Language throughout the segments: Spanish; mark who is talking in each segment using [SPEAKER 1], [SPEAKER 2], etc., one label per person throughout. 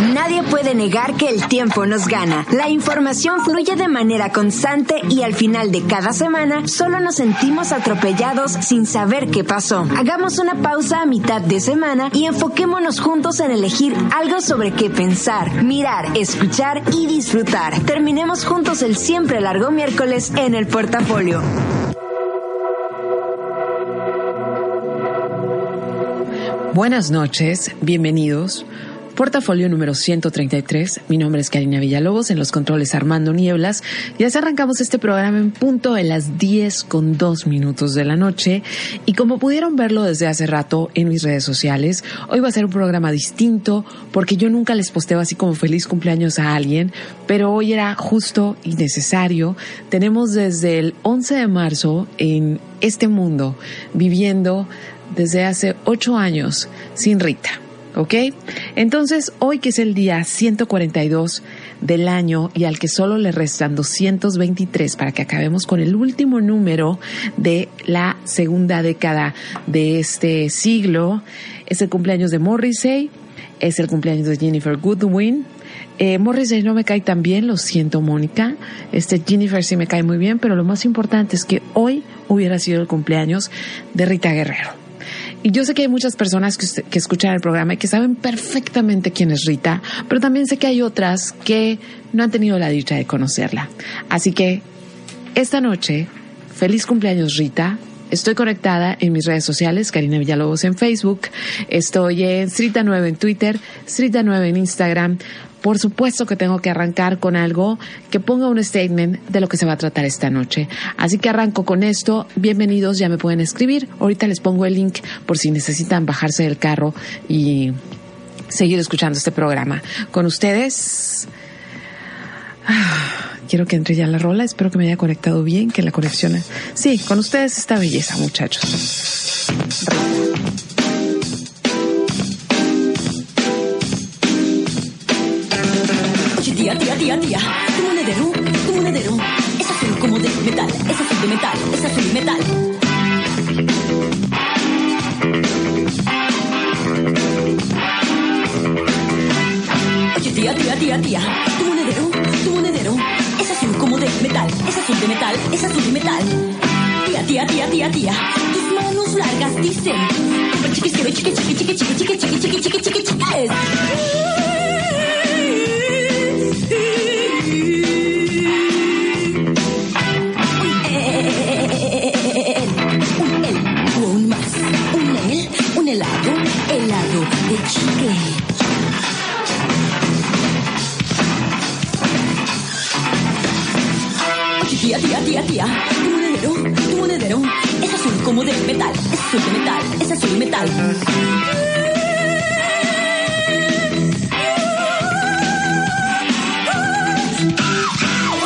[SPEAKER 1] Nadie puede negar que el tiempo nos gana. La información fluye de manera constante y al final de cada semana solo nos sentimos atropellados sin saber qué pasó. Hagamos una pausa a mitad de semana y enfoquémonos juntos en elegir algo sobre qué pensar, mirar, escuchar y disfrutar. Terminemos juntos el siempre largo miércoles en el portafolio.
[SPEAKER 2] Buenas noches, bienvenidos. Portafolio número 133. Mi nombre es Karina Villalobos, en los controles Armando Nieblas. Y así arrancamos este programa en punto de las 10 con 2 minutos de la noche. Y como pudieron verlo desde hace rato en mis redes sociales, hoy va a ser un programa distinto porque yo nunca les posteo así como feliz cumpleaños a alguien, pero hoy era justo y necesario. Tenemos desde el 11 de marzo en este mundo viviendo desde hace 8 años sin Rita. ¿Ok? Entonces, hoy que es el día 142 del año y al que solo le restan 223 para que acabemos con el último número de la segunda década de este siglo, es el cumpleaños de Morrissey, es el cumpleaños de Jennifer Goodwin, eh, Morrissey no me cae tan bien, lo siento, Mónica. Este Jennifer sí me cae muy bien, pero lo más importante es que hoy hubiera sido el cumpleaños de Rita Guerrero. Y yo sé que hay muchas personas que, que, escuchan el programa y que saben perfectamente quién es Rita, pero también sé que hay otras que no han tenido la dicha de conocerla. Así que esta noche, feliz cumpleaños Rita. Estoy conectada en mis redes sociales, Karina Villalobos en Facebook, estoy en Srita9 en Twitter, Srita9 en Instagram, por supuesto que tengo que arrancar con algo que ponga un statement de lo que se va a tratar esta noche. Así que arranco con esto. Bienvenidos, ya me pueden escribir. Ahorita les pongo el link por si necesitan bajarse del carro y seguir escuchando este programa. Con ustedes. Quiero que entre ya la rola. Espero que me haya conectado bien, que la conexión. Sí, con ustedes esta belleza, muchachos.
[SPEAKER 3] tía, tía, tía, tía. Tu monedero, tu monedero. Es azul como de metal, es azul de metal, es azul de metal. Oye, tía, tía. Tu monedero, tu monedero. De metal, es azul de metal, es azul de metal. Tía, tía, tía, tía, tía. Tus manos largas dicen. Chiqui, chiqui, chiqui, chiqui, chiqui, chiqui, chiqui, chiqui, chiqui, chiqui, chiqui, chiqui, helado tía, tía, tía, tía, tu monedero, tu monedero es azul como de metal, es azul de metal, es azul metal.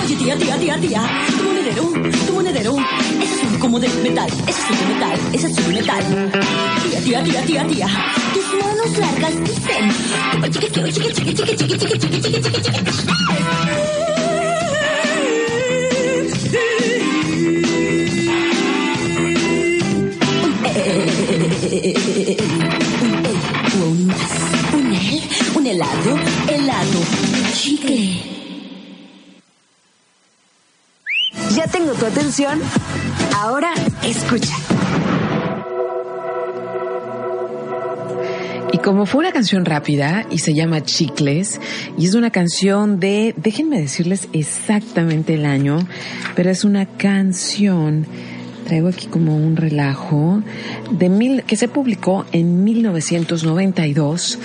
[SPEAKER 3] Oye, tía, tía, tía, tía, tu monedero, tu monedero es azul como de metal, es azul de metal, es azul metal. Tía, tía, tía, tía, tía, tus manos largas dicen. Chiqui, chiqui, chiqui, chiqui, chiqui, chiqui, chiqui, chiqui, chiqui, chiqui, chiqui.
[SPEAKER 1] Ahora escucha.
[SPEAKER 2] Y como fue una canción rápida y se llama Chicles, y es una canción de, déjenme decirles exactamente el año, pero es una canción, traigo aquí como un relajo, de mil, que se publicó en 1992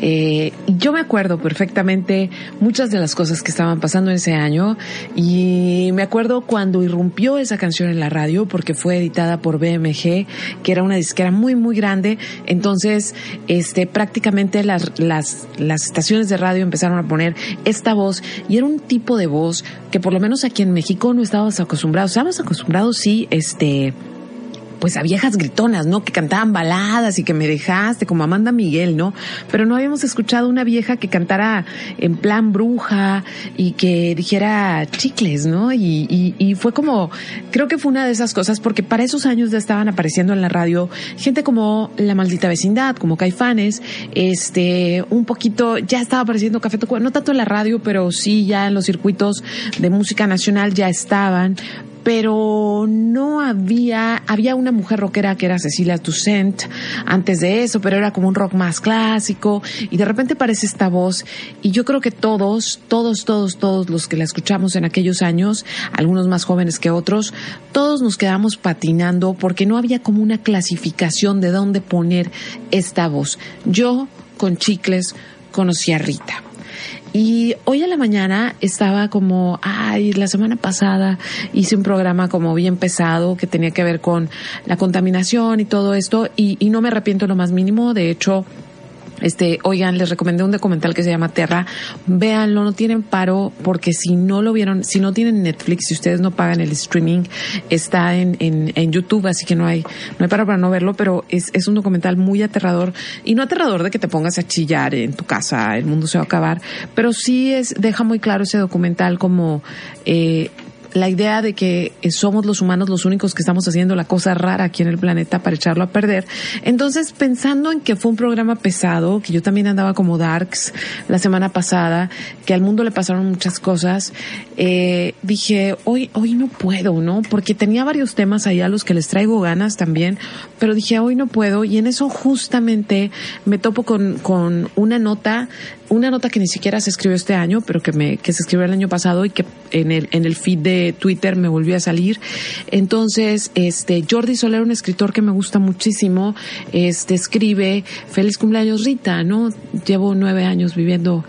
[SPEAKER 2] Eh, yo me acuerdo perfectamente muchas de las cosas que estaban pasando ese año y me acuerdo cuando irrumpió esa canción en la radio porque fue editada por BMG, que era una disquera muy muy grande. Entonces, este prácticamente las las las estaciones de radio empezaron a poner esta voz y era un tipo de voz que por lo menos aquí en México no estábamos acostumbrados. Estábamos acostumbrados sí, este pues a viejas gritonas, ¿no? Que cantaban baladas y que me dejaste, como Amanda Miguel, ¿no? Pero no habíamos escuchado una vieja que cantara en plan bruja y que dijera chicles, ¿no? Y, fue como, creo que fue una de esas cosas, porque para esos años ya estaban apareciendo en la radio gente como La Maldita Vecindad, como Caifanes, este, un poquito, ya estaba apareciendo Café Tocuba, no tanto en la radio, pero sí ya en los circuitos de música nacional ya estaban, pero no había, había una mujer rockera que era Cecilia Toussaint antes de eso, pero era como un rock más clásico y de repente aparece esta voz y yo creo que todos, todos, todos, todos los que la escuchamos en aquellos años, algunos más jóvenes que otros, todos nos quedamos patinando porque no había como una clasificación de dónde poner esta voz. Yo con chicles conocí a Rita. Y hoy a la mañana estaba como, ay, la semana pasada hice un programa como bien pesado que tenía que ver con la contaminación y todo esto y, y no me arrepiento lo más mínimo. De hecho, este, oigan, les recomendé un documental que se llama Terra. Véanlo, no tienen paro, porque si no lo vieron, si no tienen Netflix, si ustedes no pagan el streaming, está en, en, YouTube, así que no hay, no hay paro para no verlo, pero es, es un documental muy aterrador. Y no aterrador de que te pongas a chillar en tu casa, el mundo se va a acabar, pero sí es, deja muy claro ese documental como, eh, la idea de que eh, somos los humanos los únicos que estamos haciendo la cosa rara aquí en el planeta para echarlo a perder. Entonces, pensando en que fue un programa pesado, que yo también andaba como Darks la semana pasada, que al mundo le pasaron muchas cosas, eh, dije, hoy, hoy no puedo, ¿no? Porque tenía varios temas ahí a los que les traigo ganas también, pero dije, hoy no puedo, y en eso justamente me topo con, con una nota una nota que ni siquiera se escribió este año, pero que me que se escribió el año pasado y que en el en el feed de Twitter me volvió a salir. Entonces, este Jordi Soler, un escritor que me gusta muchísimo, este escribe feliz cumpleaños Rita, ¿no? Llevo nueve años viviendo,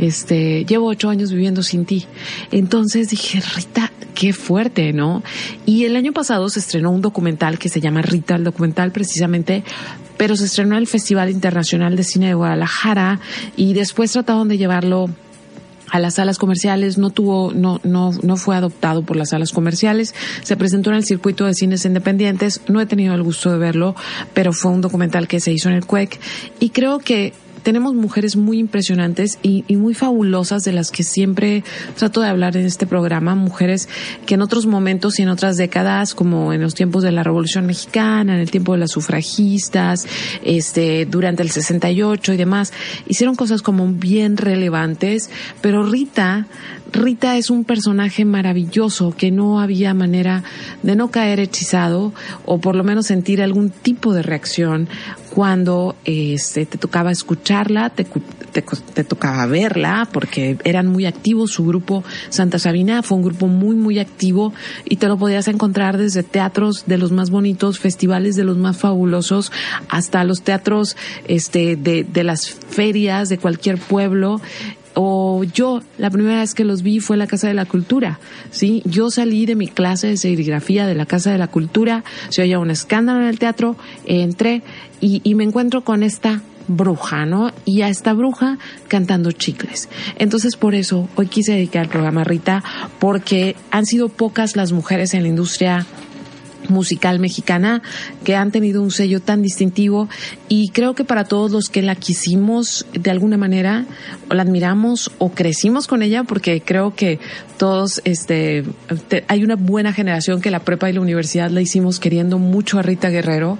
[SPEAKER 2] este, llevo ocho años viviendo sin ti. Entonces dije Rita, qué fuerte, ¿no? Y el año pasado se estrenó un documental que se llama Rita, el documental precisamente pero se estrenó en el Festival Internacional de Cine de Guadalajara y después trataron de llevarlo a las salas comerciales, no tuvo, no, no, no fue adoptado por las salas comerciales, se presentó en el circuito de cines independientes, no he tenido el gusto de verlo, pero fue un documental que se hizo en el CUEC y creo que tenemos mujeres muy impresionantes y, muy fabulosas de las que siempre trato de hablar en este programa, mujeres que en otros momentos y en otras décadas, como en los tiempos de la Revolución Mexicana, en el tiempo de las sufragistas, este, durante el 68 y demás, hicieron cosas como bien relevantes, pero Rita Rita es un personaje maravilloso que no había manera de no caer hechizado o por lo menos sentir algún tipo de reacción cuando este, te tocaba escucharla, te, te, tocaba verla, porque eran muy activos. Su grupo Santa Sabina fue un grupo muy, muy activo y te lo podías encontrar desde teatros de los más bonitos, festivales de los más fabulosos, hasta los teatros este, de, de las ferias de cualquier pueblo o yo la primera vez que los vi fue en la Casa de la Cultura, ¿sí? Yo salí de mi clase de serigrafía de la Casa de la Cultura, se oía un escándalo en el teatro, entré y, y me encuentro con esta bruja, ¿no? Y a esta bruja cantando chicles. Entonces por eso hoy quise dedicar el programa Rita porque han sido pocas las mujeres en la industria musical mexicana que han tenido un sello tan distintivo y creo que para todos los que la quisimos de alguna manera o la admiramos o crecimos con ella porque creo que todos este hay una buena generación que la prepa y la universidad la hicimos queriendo mucho a Rita Guerrero,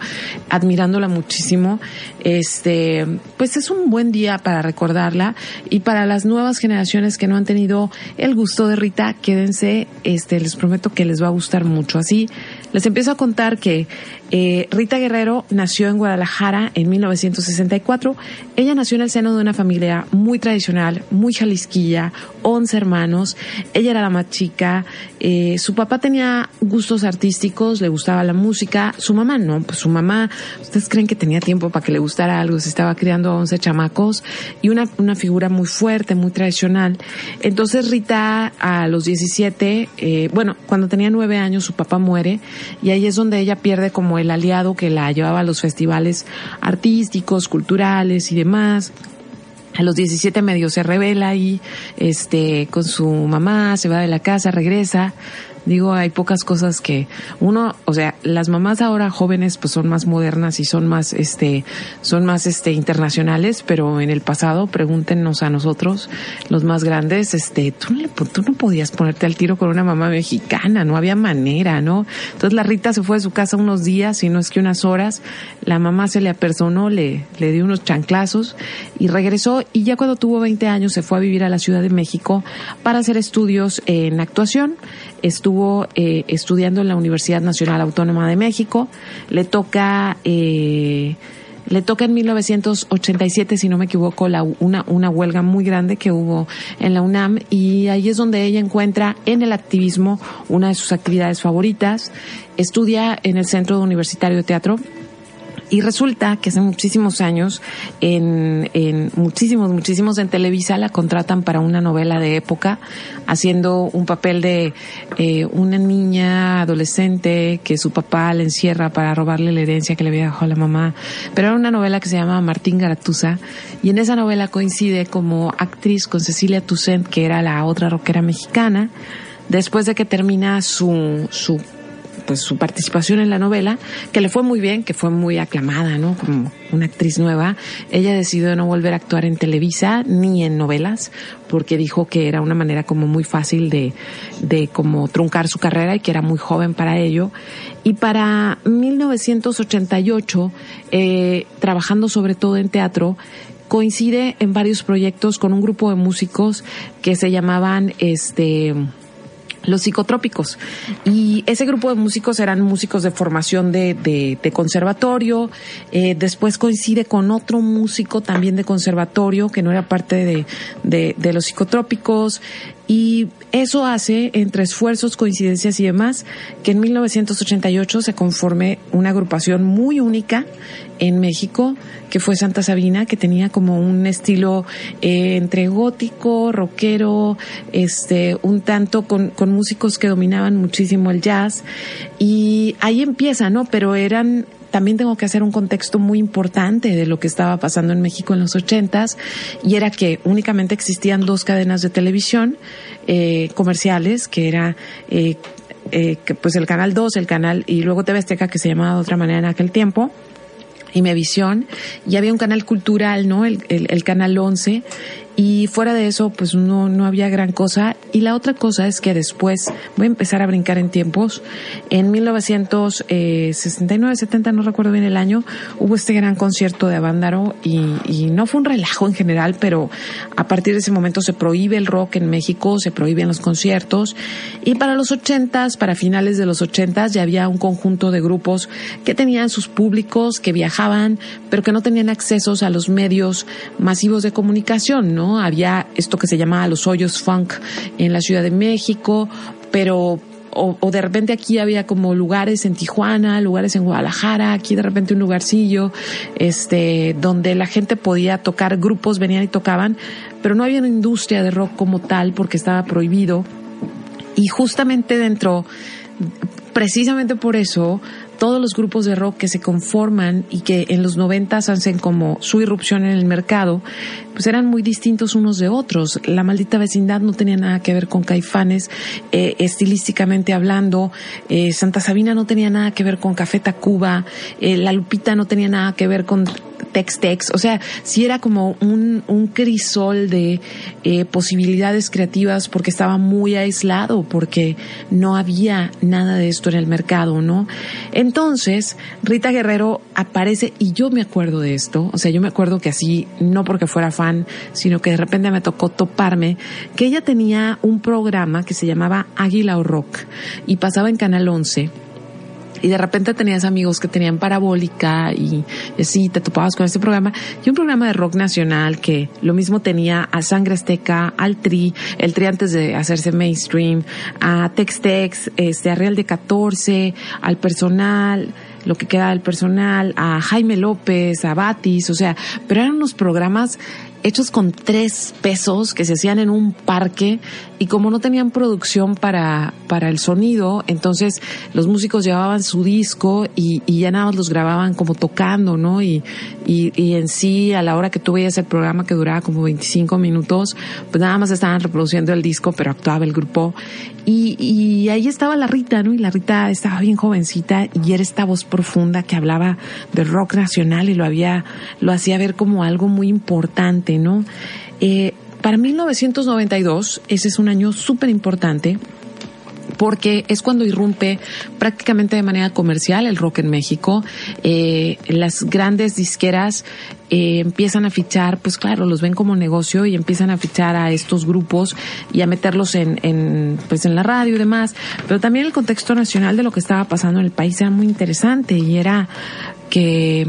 [SPEAKER 2] admirándola muchísimo. Este, pues es un buen día para recordarla y para las nuevas generaciones que no han tenido el gusto de Rita, quédense, este les prometo que les va a gustar mucho. Así les empiezo a contar que Eh, Rita Guerrero nació en Guadalajara en 1964. Ella nació en el seno de una familia muy tradicional, muy jalisquilla, 11 hermanos. Ella era la más chica. Eh, su papá tenía gustos artísticos, le gustaba la música. Su mamá no, pues su mamá, ¿ustedes creen que tenía tiempo para que le gustara algo? Se estaba criando a 11 chamacos y una, una figura muy fuerte, muy tradicional. Entonces Rita a los 17, eh, bueno, cuando tenía 9 años su papá muere y ahí es donde ella pierde como el aliado que la llevaba a los festivales artísticos, culturales y demás. A los 17 medio se revela y este con su mamá, se va de la casa, regresa, Digo, hay pocas cosas que uno, o sea, las mamás ahora jóvenes pues son más modernas y son más, este, son más, este, internacionales, pero en el pasado, pregúntenos a nosotros, los más grandes, este, tú no, tú no podías ponerte al tiro con una mamá mexicana, no había manera, ¿no? Entonces la Rita se fue de su casa unos días, y no es que unas horas, la mamá se le apersonó, le, le dio unos chanclazos y regresó y ya cuando tuvo 20 años se fue a vivir a la Ciudad de México para hacer estudios en actuación estuvo eh, estudiando en la Universidad Nacional Autónoma de México, le toca... Eh, le toca en 1987, si no me equivoco, la, una, una huelga muy grande que hubo en la UNAM. Y ahí es donde ella encuentra en el activismo una de sus actividades favoritas. Estudia en el Centro Universitario de Teatro y resulta que hace muchísimos años, en, en muchísimos, muchísimos en Televisa la contratan para una novela de época, haciendo un papel de eh, una niña adolescente que su papá le encierra para robarle la herencia que le había dejado la mamá. Pero era una novela que se llama Martín Garatusa y en esa novela coincide como actriz con Cecilia Toussaint, que era la otra rockera mexicana. Después de que termina su, su pues su participación en la novela, que le fue muy bien, que fue muy aclamada, ¿no? Como una actriz nueva. Ella decidió no volver a actuar en Televisa ni en novelas, porque dijo que era una manera como muy fácil de, de como truncar su carrera y que era muy joven para ello. Y para 1988, eh, trabajando sobre todo en teatro, coincide en varios proyectos con un grupo de músicos que se llamaban este los psicotrópicos. Y ese grupo de músicos eran músicos de formación de, de, conservatorio. Eh, después coincide con otro músico también de conservatorio que no era parte de, de, de los psicotrópicos. Y eso hace, entre esfuerzos, coincidencias y demás, que en 1988 se conforme una agrupación muy única en México, que fue Santa Sabina, que tenía como un estilo eh, entre gótico, rockero, este, un tanto con, con músicos que dominaban muchísimo el jazz. Y ahí empieza, ¿no? Pero eran también tengo que hacer un contexto muy importante de lo que estaba pasando en México en los ochentas y era que únicamente existían dos cadenas de televisión eh, comerciales que era eh, eh, pues el canal 2, el canal y luego TV Azteca que se llamaba de otra manera en aquel tiempo y Mevisión y había un canal cultural, ¿no? El, el, el canal 11 y fuera de eso, pues no, no había gran cosa. Y la otra cosa es que después, voy a empezar a brincar en tiempos, en 1969, 70, no recuerdo bien el año, hubo este gran concierto de Avándaro y, y no fue un relajo en general, pero a partir de ese momento se prohíbe el rock en México, se prohíben los conciertos. Y para los ochentas, para finales de los ochentas, ya había un conjunto de grupos que tenían sus públicos, que viajaban, pero que no tenían accesos a los medios masivos de comunicación, ¿no? Había esto que se llamaba los hoyos funk en la Ciudad de México, pero o, de repente aquí había como lugares en Tijuana, lugares en Guadalajara, aquí de repente un lugarcillo, este, donde la gente podía tocar, grupos venían y tocaban, pero no había una industria de rock como tal porque estaba prohibido. Y justamente dentro, precisamente por eso, todos los grupos de rock que se conforman y que en los noventas hacen como su irrupción en el mercado, pues eran muy distintos unos de otros. La maldita vecindad no tenía nada que ver con Caifanes, eh, estilísticamente hablando. Eh, Santa Sabina no tenía nada que ver con Café Tacuba. Eh, La Lupita no tenía nada que ver con Tex-Tex. O sea, sí era como un, un crisol de eh, posibilidades creativas porque estaba muy aislado, porque no había nada de esto en el mercado, ¿no? Entonces, Rita Guerrero aparece y yo me acuerdo de esto. O sea, yo me acuerdo que así, no porque fuera fan, sino que de repente me tocó toparme, que ella tenía un programa que se llamaba Águila o Rock y pasaba en Canal 11 y de repente tenías amigos que tenían parabólica y, así te topabas con este programa y un programa de rock nacional que lo mismo tenía a Sangre Azteca, al Tri, el Tri antes de hacerse mainstream, a Tex Tex, este, a Real de 14, al personal, lo que queda del personal, a Jaime López, a Batis, o sea, pero eran unos programas hechos con tres pesos que se hacían en un parque y como no tenían producción para, para el sonido, entonces los músicos llevaban su disco y, y ya nada más los grababan como tocando, ¿no? Y, y, en sí, a la hora que tú veías el programa que duraba como 25 minutos, pues nada más estaban reproduciendo el disco, pero actuaba el grupo. Y, y ahí estaba la Rita, ¿no? Y la Rita estaba bien jovencita y era esta voz profunda que hablaba de rock nacional y lo había, lo hacía ver como algo muy importante, Eh, para 1992, ese es un año súper importante porque es cuando irrumpe prácticamente de manera comercial el rock en México. Eh, las grandes disqueras eh, empiezan a fichar, pues claro, los ven como negocio y empiezan a fichar a estos grupos y a meterlos en, pues en la radio y demás. Pero también el contexto nacional de lo que estaba pasando en el país era muy interesante y era que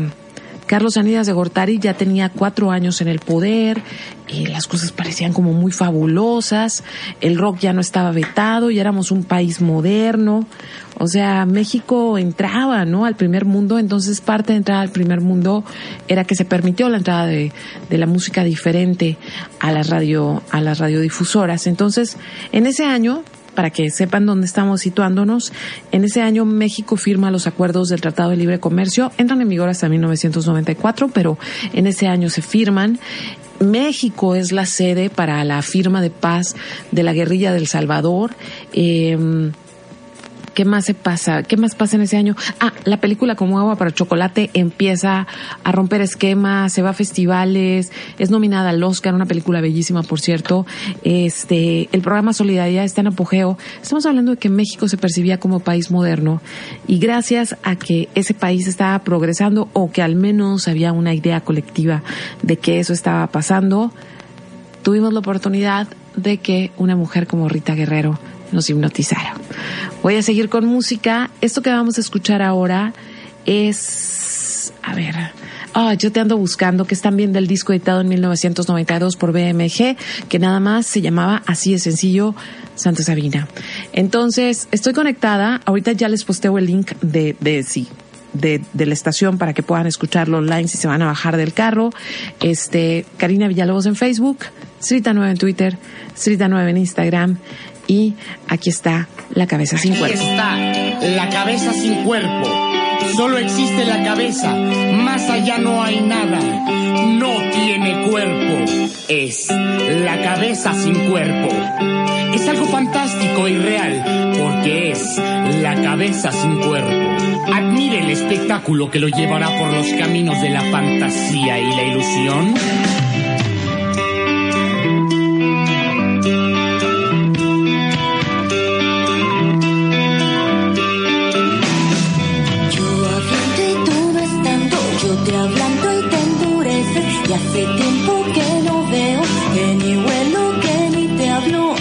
[SPEAKER 2] Carlos Anidas de Gortari ya tenía cuatro años en el poder, y las cosas parecían como muy fabulosas, el rock ya no estaba vetado y éramos un país moderno. O sea, México entraba, ¿no? Al primer mundo, entonces parte de entrar al primer mundo era que se permitió la entrada de, de la música diferente a las radio, a las radiodifusoras. Entonces, en ese año, para que sepan dónde estamos situándonos, en ese año México firma los acuerdos del Tratado de Libre Comercio, entran en vigor hasta 1994, pero en ese año se firman. México es la sede para la firma de paz de la guerrilla del Salvador. Eh, ¿Qué más se pasa? ¿Qué más pasa en ese año? Ah, la película Como agua para chocolate empieza a romper esquemas, se va a festivales, es nominada al Oscar, una película bellísima, por cierto. Este, el programa Solidaridad está en apogeo. Estamos hablando de que México se percibía como país moderno y gracias a que ese país estaba progresando o que al menos había una idea colectiva de que eso estaba pasando, tuvimos la oportunidad de que una mujer como Rita Guerrero nos hipnotizaron. Voy a seguir con música. Esto que vamos a escuchar ahora es, a ver, oh, yo te ando buscando, que es también del disco editado en 1992 por BMG, que nada más se llamaba Así de sencillo, Santa Sabina. Entonces, estoy conectada, ahorita ya les posteo el link de, de sí, de, la estación para que puedan escucharlo online si se van a bajar del carro. Este, Karina Villalobos en Facebook, Srita 9 en Twitter, Srita 9 en Instagram y aquí está la cabeza sin cuerpo.
[SPEAKER 4] Aquí está la cabeza sin cuerpo. Solo existe la cabeza. Más allá no hay nada. No tiene cuerpo. Es la cabeza sin cuerpo. Es algo fantástico y real porque es la cabeza sin cuerpo. Admire el espectáculo que lo llevará por los caminos de la fantasía y la ilusión.
[SPEAKER 3] Hace tiempo que no veo, que ni huelo, que ni te hablo.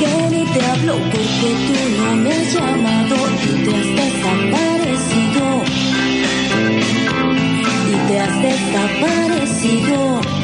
[SPEAKER 3] Que ni te hablo porque tú no me has llamado y te has desaparecido. Y te has desaparecido.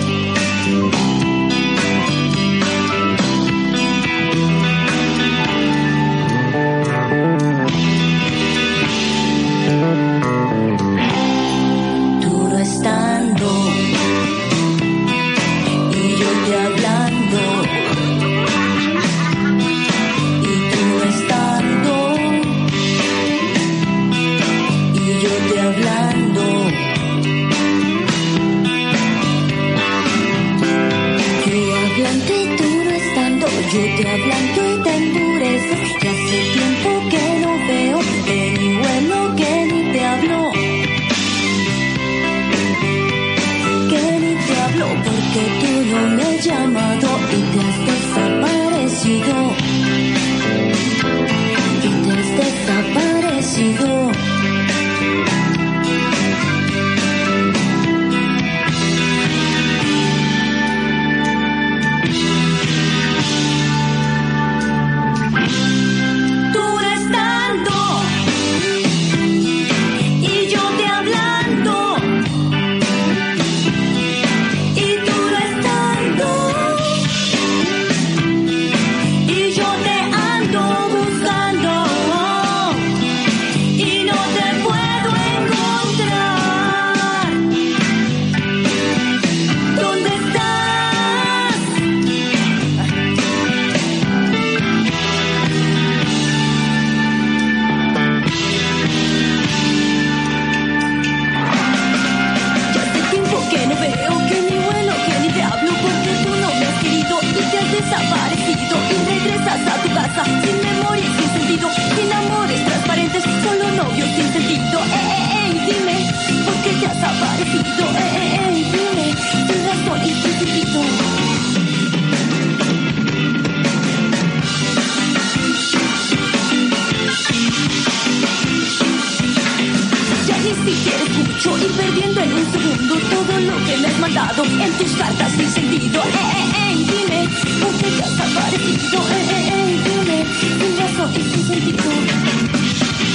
[SPEAKER 5] Siquiera escucho y perdiendo en un segundo todo lo que me has mandado en tus cartas sin sentido. Eh, eh, eh, dime, ¿por qué te has aparecido? Eh, eh, eh, dime, sin razón y sin sentido.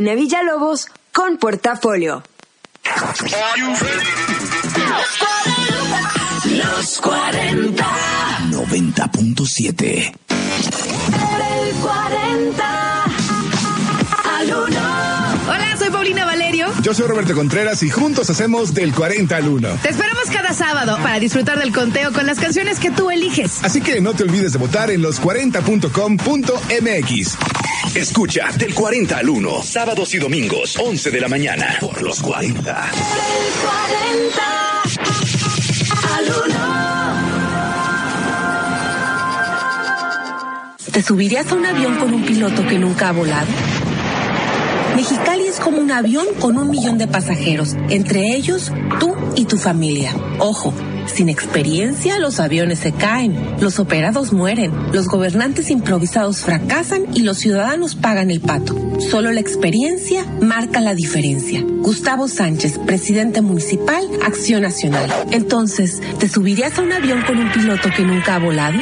[SPEAKER 1] Karina Villalobos con Portafolio.
[SPEAKER 5] Los 40.
[SPEAKER 6] 90.7.
[SPEAKER 5] El 40. Al uno.
[SPEAKER 2] Hola, soy Paulina Valerio.
[SPEAKER 7] Yo soy Roberto Contreras y juntos hacemos del 40 al 1.
[SPEAKER 2] Te cada sábado para disfrutar del conteo con las canciones que tú eliges.
[SPEAKER 7] Así que no te olvides de votar en los40.com.mx.
[SPEAKER 6] Escucha del 40 al 1. Sábados y domingos, 11 de la mañana. Por los 40.
[SPEAKER 5] El 40. Al uno.
[SPEAKER 8] ¿Te subirías a un avión con un piloto que nunca ha volado? Mexicali es como un avión con un millón de pasajeros, entre ellos tú y tu familia. Ojo, sin experiencia los aviones se caen, los operados mueren, los gobernantes improvisados fracasan y los ciudadanos pagan el pato. Solo la experiencia marca la diferencia. Gustavo Sánchez, presidente municipal, Acción Nacional. Entonces, ¿te subirías a un avión con un piloto que nunca ha volado?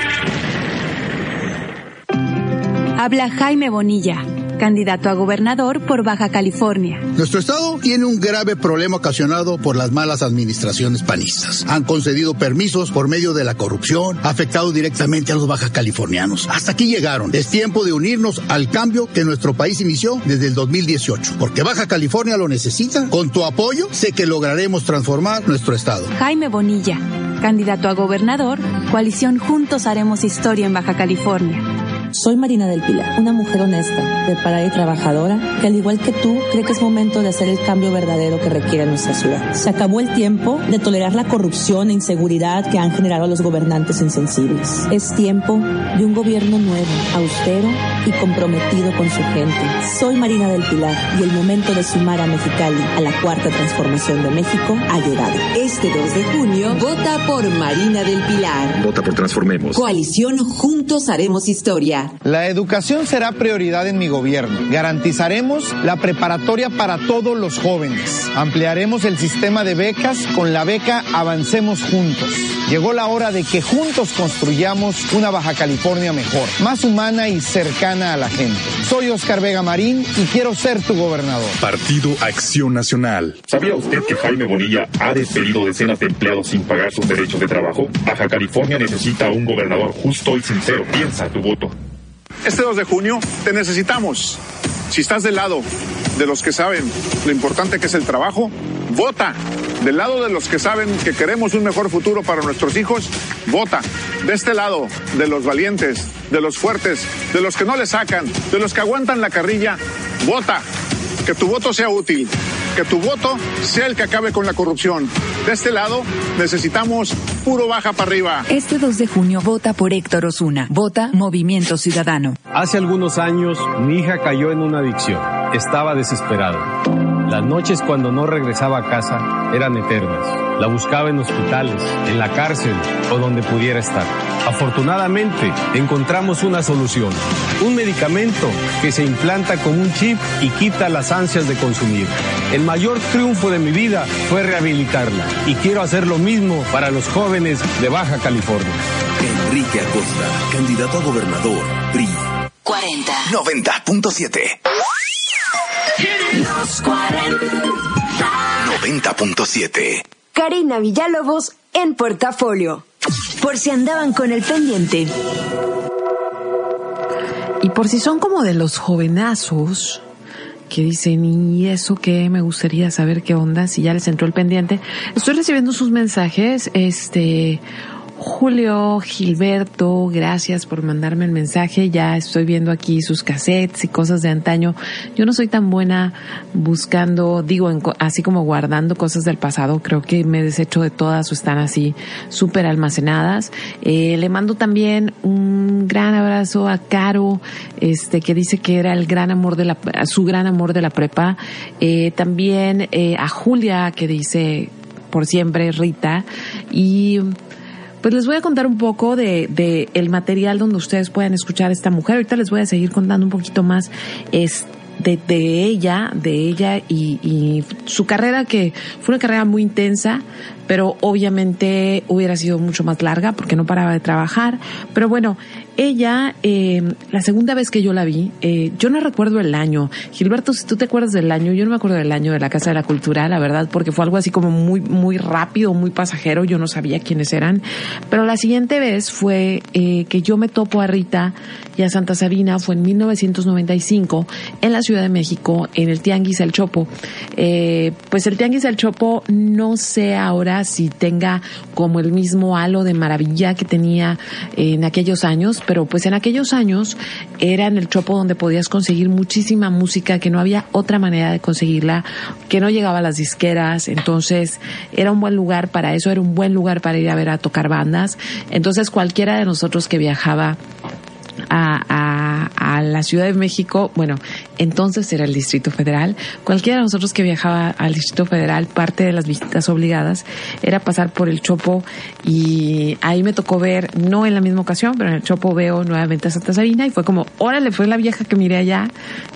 [SPEAKER 9] Habla Jaime Bonilla, candidato a gobernador por Baja California.
[SPEAKER 10] Nuestro estado tiene un grave problema ocasionado por las malas administraciones panistas. Han concedido permisos por medio de la corrupción, afectado directamente a los baja californianos. Hasta aquí llegaron. Es tiempo de unirnos al cambio que nuestro país inició desde el 2018, porque Baja California lo necesita. Con tu apoyo, sé que lograremos transformar nuestro estado.
[SPEAKER 9] Jaime Bonilla, candidato a gobernador, coalición Juntos Haremos Historia en Baja California.
[SPEAKER 11] Soy Marina del Pilar, una mujer honesta, preparada y trabajadora, que al igual que tú, cree que es momento de hacer el cambio verdadero que requiere nuestra ciudad. Se acabó el tiempo de tolerar la corrupción e inseguridad que han generado los gobernantes insensibles. Es tiempo de un gobierno nuevo, austero y comprometido con su gente. Soy Marina del Pilar y el momento de sumar a Mexicali a la cuarta transformación de México ha llegado.
[SPEAKER 12] Este 2 de junio, vota por Marina del Pilar.
[SPEAKER 6] Vota por Transformemos.
[SPEAKER 12] Coalición Juntos Haremos Historia.
[SPEAKER 13] La educación será prioridad en mi gobierno. Garantizaremos la preparatoria para todos los jóvenes. Ampliaremos el sistema de becas con la beca Avancemos Juntos. Llegó la hora de que juntos construyamos una Baja California mejor, más humana y cercana a la gente. Soy Oscar Vega Marín y quiero ser tu gobernador.
[SPEAKER 6] Partido Acción Nacional.
[SPEAKER 14] ¿Sabía usted que Jaime Bonilla ha despedido decenas de empleados sin pagar sus derechos de trabajo? Baja California necesita un gobernador justo y sincero. Piensa tu voto.
[SPEAKER 15] Este 2 de junio te necesitamos. Si estás del lado de los que saben lo importante que es el trabajo, vota. Del lado de los que saben que queremos un mejor futuro para nuestros hijos, vota. De este lado, de los valientes, de los fuertes, de los que no le sacan, de los que aguantan la carrilla, vota. Que tu voto sea útil. Que tu voto sea el que acabe con la corrupción. De este lado, necesitamos puro baja para arriba.
[SPEAKER 16] Este 2 de junio vota por Héctor Osuna. Vota Movimiento Ciudadano.
[SPEAKER 17] Hace algunos años mi hija cayó en una adicción. Estaba desesperada. Las noches cuando no regresaba a casa eran eternas. La buscaba en hospitales, en la cárcel o donde pudiera estar. Afortunadamente encontramos una solución. Un medicamento que se implanta con un chip y quita las ansias de consumir. El mayor triunfo de mi vida fue rehabilitarla y quiero hacer lo mismo para los jóvenes de Baja California.
[SPEAKER 6] Enrique Acosta, candidato a gobernador, PRI.
[SPEAKER 12] 40.
[SPEAKER 6] 90.7.
[SPEAKER 5] Los 40.
[SPEAKER 6] 90.7.
[SPEAKER 1] Karina Villalobos en Portafolio. Por si andaban con el pendiente.
[SPEAKER 2] Y por si son como de los jovenazos que dicen, ¿y eso qué? Me gustaría saber qué onda, si ya les entró el pendiente. Estoy recibiendo sus mensajes, este, Julio, Gilberto, gracias por mandarme el mensaje. Ya estoy viendo aquí sus cassettes y cosas de antaño. Yo no soy tan buena buscando, digo, así como guardando cosas del pasado. Creo que me desecho de todas o están así súper almacenadas. Eh, le mando también un gran abrazo a Caro, este, que dice que era el gran amor de la, su gran amor de la prepa. Eh, también eh, a Julia, que dice por siempre Rita. Y pues les voy a contar un poco de, de el material donde ustedes puedan escuchar a esta mujer. Ahorita les voy a seguir contando un poquito más este de, de, ella, de ella y, y, su carrera que fue una carrera muy intensa, pero obviamente hubiera sido mucho más larga porque no paraba de trabajar. Pero bueno, ella, eh, la segunda vez que yo la vi, eh, yo no recuerdo el año. Gilberto, si tú te acuerdas del año, yo no me acuerdo del año de la Casa de la Cultura, la verdad, porque fue algo así como muy, muy rápido, muy pasajero. Yo no sabía quiénes eran. Pero la siguiente vez fue eh, que yo me topo a Rita y a Santa Sabina, fue en 1995, en la Ciudad de México, en el Tianguis El Chopo. Eh, pues el Tianguis El Chopo, no sé ahora si tenga como el mismo halo de maravilla que tenía en aquellos años, pero pues en aquellos años era en el Chopo donde podías conseguir muchísima música, que no había otra manera de conseguirla, que no llegaba a las disqueras, entonces era un buen lugar para eso, era un buen lugar para ir a ver a tocar bandas. Entonces cualquiera de nosotros que viajaba a, a, a, la Ciudad de México, bueno, entonces era el Distrito Federal. Cualquiera de nosotros que viajaba al Distrito Federal, parte de las visitas obligadas era pasar por el Chopo y ahí me tocó ver, no en la misma ocasión, pero en el Chopo veo nuevamente a Santa Sabina y fue como, órale, fue la vieja que miré allá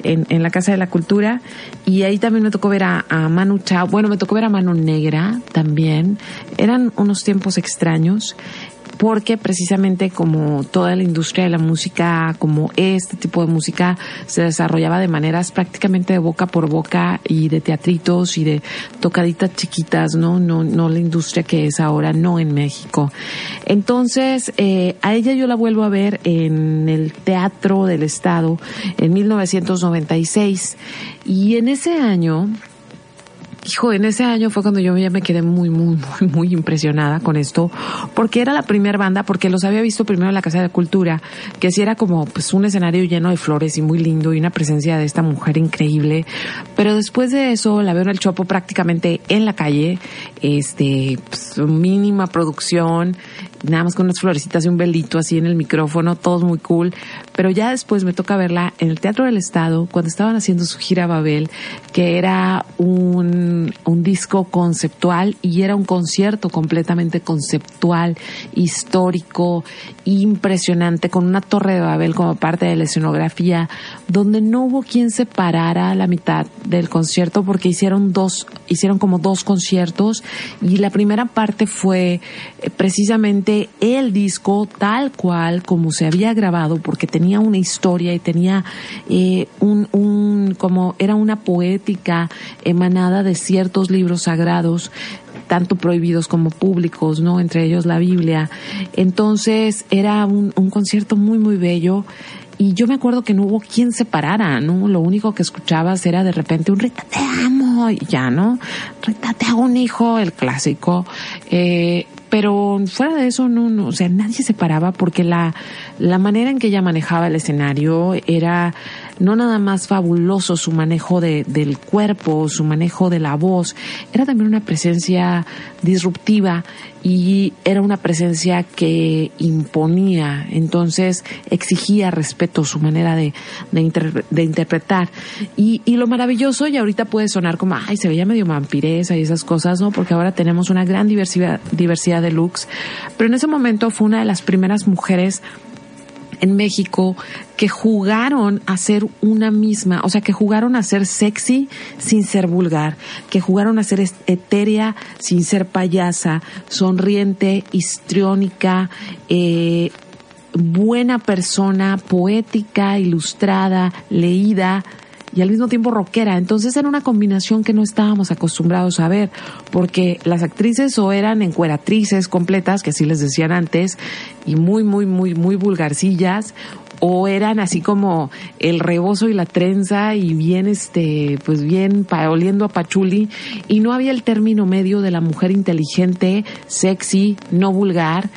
[SPEAKER 2] en, la Casa de la Cultura y ahí también me tocó ver a, a Manu Chao, bueno, me tocó ver a Manu Negra también. Eran unos tiempos extraños porque precisamente como toda la industria de la música, como este tipo de música se desarrollaba de maneras prácticamente de boca por boca y de teatritos y de tocaditas chiquitas, ¿no? No, no la industria que es ahora, no en México. Entonces, eh, a ella yo la vuelvo a ver en el Teatro del Estado en 1996 y en ese año hijo, en ese año fue cuando yo ya me quedé muy, muy, muy, muy impresionada con esto, porque era la primera banda, porque los había visto primero en la Casa de Cultura, que sí era como pues un escenario lleno de flores y muy lindo y una presencia de esta mujer increíble, pero después de eso la veo en el Chopo prácticamente en la calle, este, pues, mínima producción, nada más con unas florecitas y un velito así en el micrófono, todos muy cool. Pero ya después me toca verla en el Teatro del Estado, cuando estaban haciendo su gira Babel, que era un, un disco conceptual y era un concierto completamente conceptual, histórico, impresionante, con una torre de Babel como parte de la escenografía, donde no hubo quien se parara la mitad del concierto porque hicieron dos, hicieron como dos conciertos y la primera parte fue eh, precisamente el disco tal cual como se había grabado porque tenía una historia y tenía eh, un, como era una poética emanada de ciertos libros sagrados tanto prohibidos como públicos, ¿no? Entre ellos la Biblia. Entonces era un, un concierto muy, muy bello y yo me acuerdo que no hubo quien se parara, ¿no? Lo único que escuchabas era de repente un Rita te amo y ya, ¿no? Rita te hago un hijo, el clásico. Eh, pero fuera de eso, no, no, o sea, nadie se paraba porque la, la manera en que ella manejaba el escenario era no nada más fabuloso su manejo de, del cuerpo, su manejo de la voz, era también una presencia disruptiva y era una presencia que imponía, entonces exigía respeto su manera de, de, inter, de interpretar. Y, y, lo maravilloso, y ahorita puede sonar como, ay, se veía medio vampiresa y esas cosas, ¿no? Porque ahora tenemos una gran diversidad, diversidad de looks, pero en ese momento fue una de las primeras mujeres en México que jugaron a ser una misma, o sea, que jugaron a ser sexy sin ser vulgar, que jugaron a ser etérea sin ser payasa, sonriente, histriónica, eh, buena persona, poética, ilustrada, leída, y al mismo tiempo rockera. Entonces era una combinación que no estábamos acostumbrados a ver, porque las actrices o eran encueratrices completas, que así les decían antes, y muy, muy, muy, muy vulgarcillas, o eran así como el rebozo y la trenza y bien este pues bien oliendo a pachuli y no había el término medio de la mujer inteligente, sexy, no vulgar.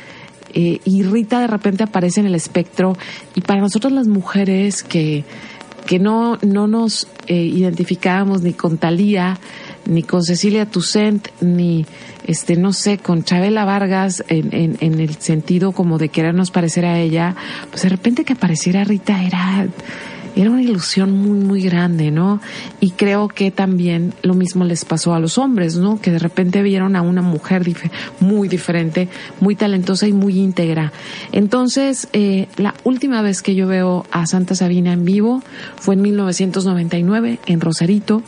[SPEAKER 2] Eh, y Rita de repente aparece en el espectro y para nosotros las mujeres que, que no, no nos eh, identificábamos ni con Talía, ni con Cecilia Toussaint, ni, este, no sé, con Chabela Vargas en, en, en, el sentido como de querernos parecer a ella, pues de repente que apareciera Rita era, era una ilusión muy, muy grande, ¿no? Y creo que también lo mismo les pasó a los hombres, ¿no? Que de repente vieron a una mujer muy diferente, muy talentosa y muy íntegra. Entonces, eh, la última vez que yo veo a Santa Sabina en vivo fue en 1999 en Rosarito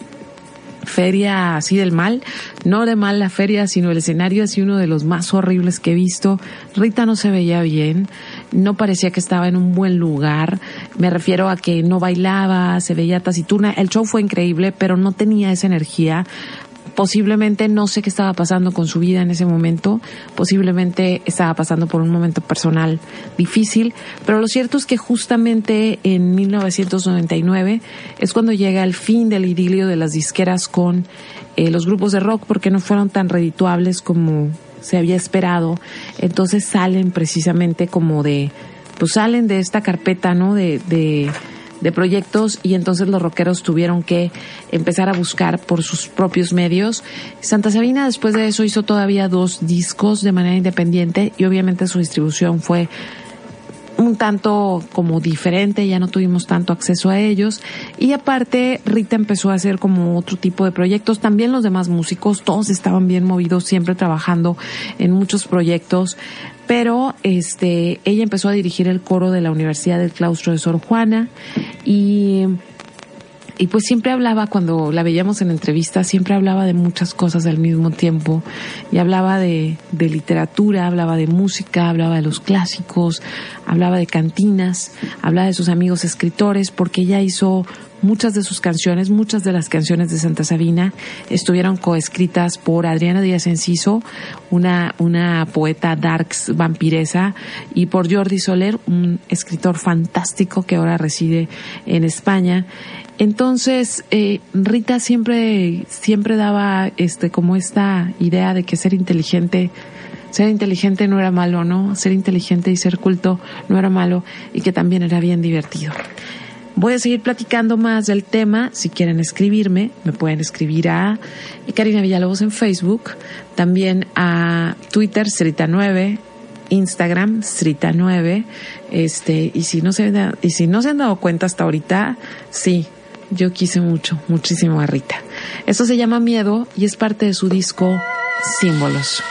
[SPEAKER 2] feria así del mal, no de mal la feria, sino el escenario así uno de los más horribles que he visto. Rita no se veía bien, no parecía que estaba en un buen lugar, me refiero a que no bailaba, se veía taciturna, el show fue increíble, pero no tenía esa energía. Posiblemente no sé qué estaba pasando con su vida en ese momento, posiblemente estaba pasando por un momento personal difícil, pero lo cierto es que justamente en 1999 es cuando llega el fin del idilio de las disqueras con eh, los grupos de rock porque no fueron tan redituables como se había esperado, entonces salen precisamente como de, pues salen de esta carpeta, ¿no? de, de de proyectos y entonces los rockeros tuvieron que empezar a buscar por sus propios medios. Santa Sabina después de eso hizo todavía dos discos de manera independiente y obviamente su distribución fue un tanto como diferente, ya no tuvimos tanto acceso a ellos. Y aparte, Rita empezó a hacer como otro tipo de proyectos. También los demás músicos, todos estaban bien movidos, siempre trabajando en muchos proyectos pero este ella empezó a dirigir el coro de la Universidad del Claustro de Sor Juana y y pues siempre hablaba, cuando la veíamos en entrevistas, siempre hablaba de muchas cosas al mismo tiempo. Y hablaba de, de, literatura, hablaba de música, hablaba de los clásicos, hablaba de cantinas, hablaba de sus amigos escritores, porque ella hizo Muchas de sus canciones, muchas de las canciones de Santa Sabina estuvieron coescritas por Adriana Díaz Enciso, una, una poeta darks vampiresa, y por Jordi Soler, un escritor fantástico que ahora reside en España. Entonces, eh, Rita siempre, siempre daba este, como esta idea de que ser inteligente ser inteligente no era malo, ¿no? Ser inteligente y ser culto no era malo y que también era bien divertido. Voy a seguir platicando más del tema. Si quieren escribirme, me pueden escribir a Karina Villalobos en Facebook, también a Twitter, Srita9, Instagram, Srita9. Este, y si no se, y si no se han dado cuenta hasta ahorita, sí, yo quise mucho, muchísimo a Rita. Esto se llama Miedo y es parte de su disco Símbolos.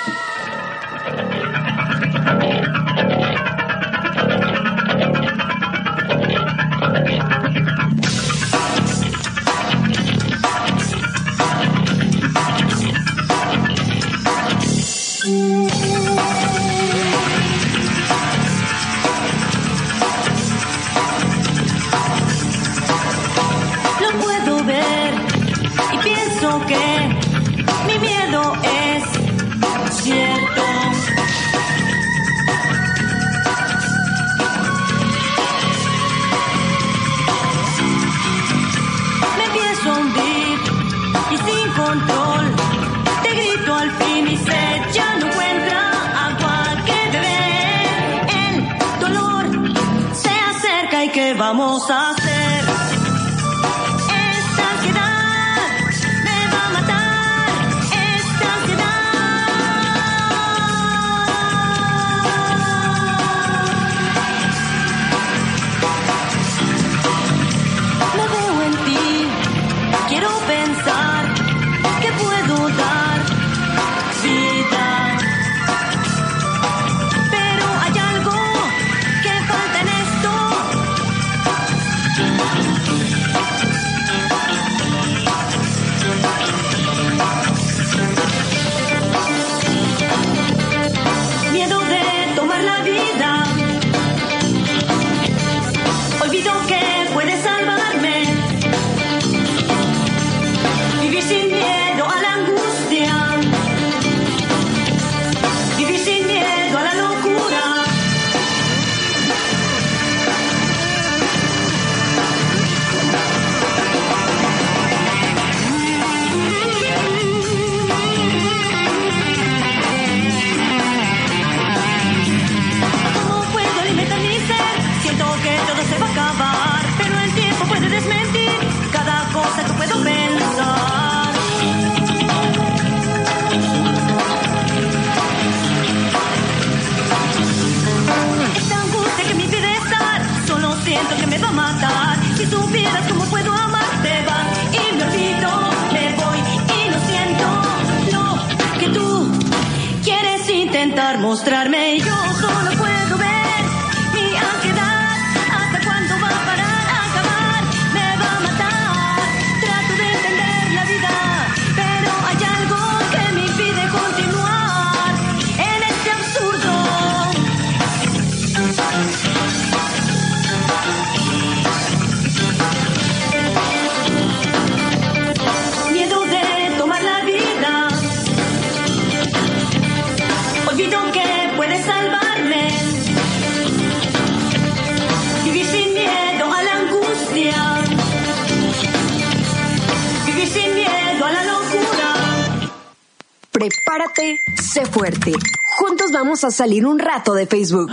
[SPEAKER 1] Salir un rato de Facebook.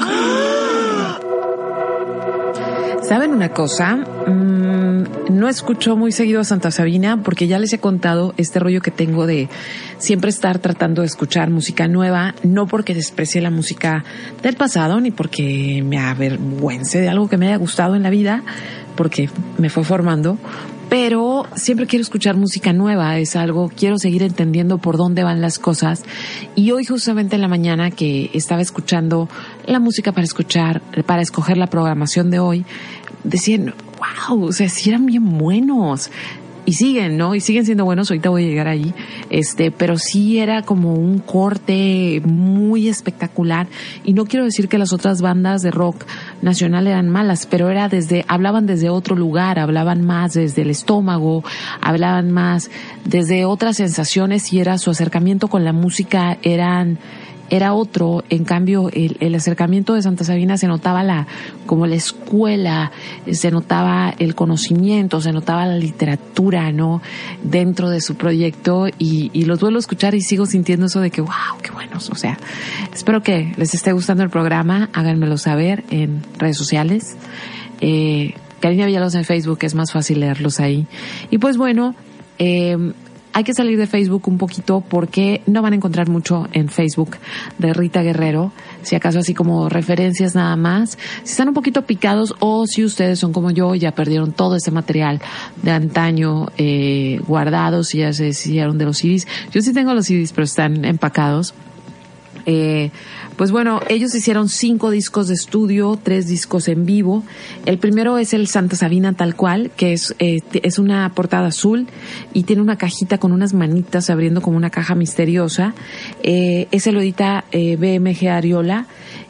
[SPEAKER 2] ¿Saben una cosa? Mm, no escucho muy seguido a Santa Sabina porque ya les he contado este rollo que tengo de siempre estar tratando de escuchar música nueva, no porque desprecie la música del pasado ni porque me avergüence de algo que me haya gustado en la vida, porque me fue formando, pero siempre quiero escuchar música nueva, es algo, quiero seguir entendiendo por dónde van las cosas. Y hoy justamente en la mañana que estaba escuchando la música para escuchar, para escoger la programación de hoy, decían, wow, o sea, sí eran bien buenos. Y siguen, ¿no? Y siguen siendo buenos, ahorita voy a llegar ahí. Este, pero sí era como un corte muy espectacular. Y no quiero decir que las otras bandas de rock nacional eran malas, pero era desde, hablaban desde otro lugar, hablaban más desde el estómago, hablaban más desde otras sensaciones y era su acercamiento con la música eran, era otro, en cambio el, el, acercamiento de Santa Sabina se notaba la, como la escuela, se notaba el conocimiento, se notaba la literatura, ¿no? Dentro de su proyecto y, y los vuelvo a escuchar y sigo sintiendo eso de que, wow, qué buenos, o sea, espero que les esté gustando el programa, háganmelo saber en redes sociales. Eh, Karina Villalobos en Facebook, es más fácil leerlos ahí. Y pues bueno, eh, hay que salir de Facebook un poquito porque no van a encontrar mucho en Facebook de Rita Guerrero, si acaso así como referencias nada más. Si están un poquito picados o si ustedes son como yo, ya perdieron todo ese material de antaño eh, guardados y ya se deshicieron de los CDs. Yo sí tengo los CDs, pero están empacados. Eh, pues bueno, ellos hicieron cinco discos de estudio, tres discos en vivo. El primero es el Santa Sabina tal cual, que es, eh, es una portada azul y tiene una cajita con unas manitas abriendo como una caja misteriosa. Eh, ese lo edita eh, BMG Ariola.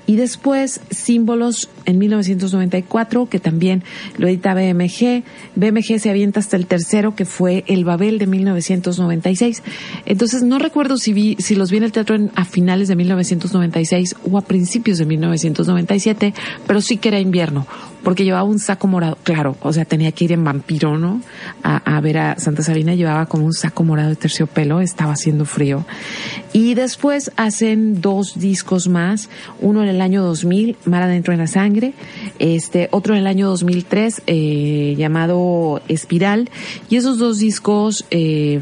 [SPEAKER 2] Y después Símbolos en 1994, que también lo edita BMG. BMG se avienta hasta el tercero, que fue El Babel de 1996. Entonces no recuerdo si vi, si los vi en el teatro en, a finales de 1996 o a principios de 1997, pero sí que era invierno, porque llevaba un saco morado. Claro, o sea, tenía que ir en vampiro, ¿no? A, ver a Santa Sabina, llevaba como un saco morado de terciopelo, estaba haciendo frío. Y después hacen dos discos más, uno en el año 2000, Mar Adentro en la Sangre, este, otro en el año 2003, eh, llamado Espiral, y esos dos discos, eh,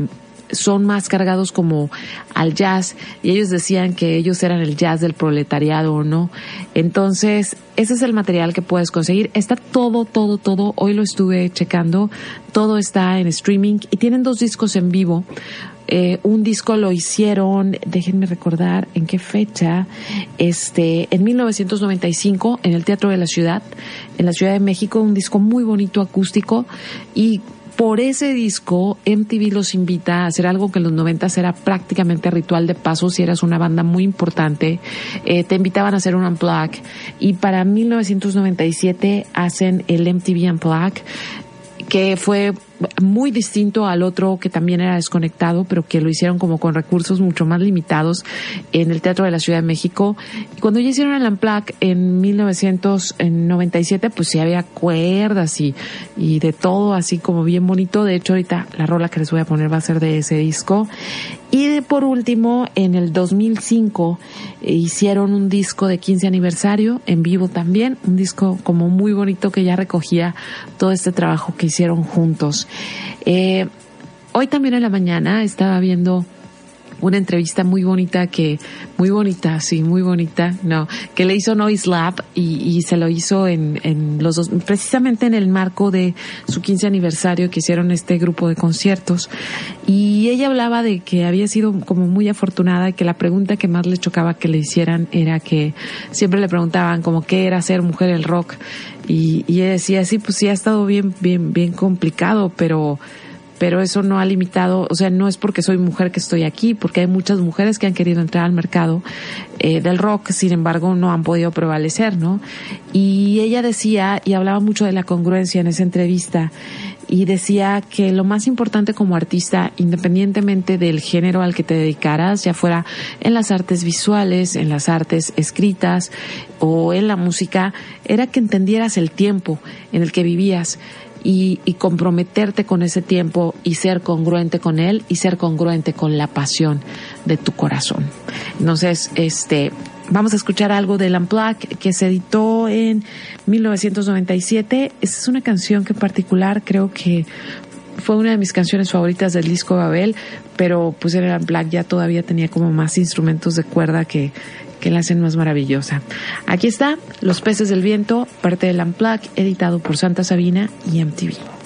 [SPEAKER 2] son más cargados como al jazz y ellos decían que ellos eran el jazz del proletariado, ¿no? Entonces, ese es el material que puedes conseguir. Está todo, todo, todo. Hoy lo estuve checando. Todo está en streaming y tienen dos discos en vivo. Eh, un disco lo hicieron, déjenme recordar en qué fecha, este, en 1995 en el Teatro de la Ciudad, en la Ciudad de México, un disco muy bonito acústico y por ese disco, MTV los invita a hacer algo que en los 90 era prácticamente ritual de paso si eras una banda muy importante. Eh, te invitaban a hacer un unplug y para 1997 hacen el MTV Unplug que fue muy distinto al otro que también era desconectado, pero que lo hicieron como con recursos mucho más limitados en el Teatro de la Ciudad de México. Y cuando ya hicieron el Unplugged en 1997, pues sí había cuerdas y, y de todo así como bien bonito. De hecho, ahorita la rola que les voy a poner va a ser de ese disco. Y por último, en el 2005 eh, hicieron un disco de 15 aniversario en vivo también, un disco como muy bonito que ya recogía todo este trabajo que hicieron juntos. Eh, hoy también en la mañana estaba viendo una entrevista muy bonita que, muy bonita, sí, muy bonita, no, que le hizo Noise Lab y, y se lo hizo en, en los dos, precisamente en el marco de su 15 aniversario que hicieron este grupo de conciertos. Y ella hablaba de que había sido como muy afortunada y que la pregunta que más le chocaba que le hicieran era que siempre le preguntaban como qué era ser mujer el rock. Y, y ella decía, sí, pues sí ha estado bien, bien, bien complicado, pero pero eso no ha limitado, o sea, no es porque soy mujer que estoy aquí, porque hay muchas mujeres que han querido entrar al mercado eh, del rock, sin embargo, no han podido prevalecer, ¿no? Y ella decía, y hablaba mucho de la congruencia en esa entrevista, y decía que lo más importante como artista, independientemente del género al que te dedicaras, ya fuera en las artes visuales, en las artes escritas o en la música, era que entendieras el tiempo en el que vivías y, comprometerte con ese tiempo y ser congruente con él y ser congruente con la pasión de tu corazón. Entonces, este, vamos a escuchar algo del Unplugged que se editó en 1997. Esta es una canción que en particular creo que fue una de mis canciones favoritas del disco Babel, pero pues en el ya todavía tenía como más instrumentos de cuerda que, que la hacen más maravillosa. Aquí está, Los peces del viento, parte del Unplugged, editado por Santa Sabina y MTV.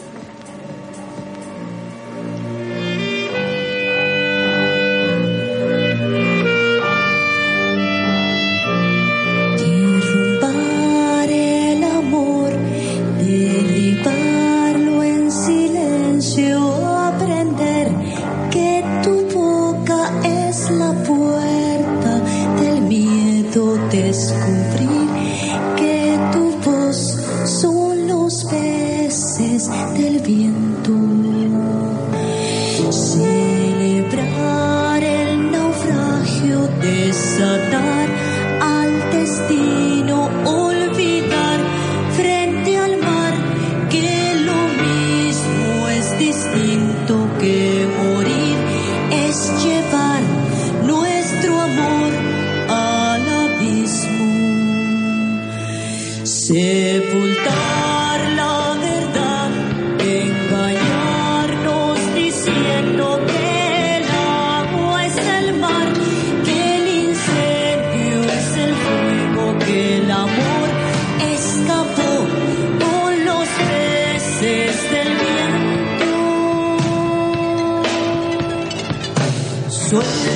[SPEAKER 3] Viento.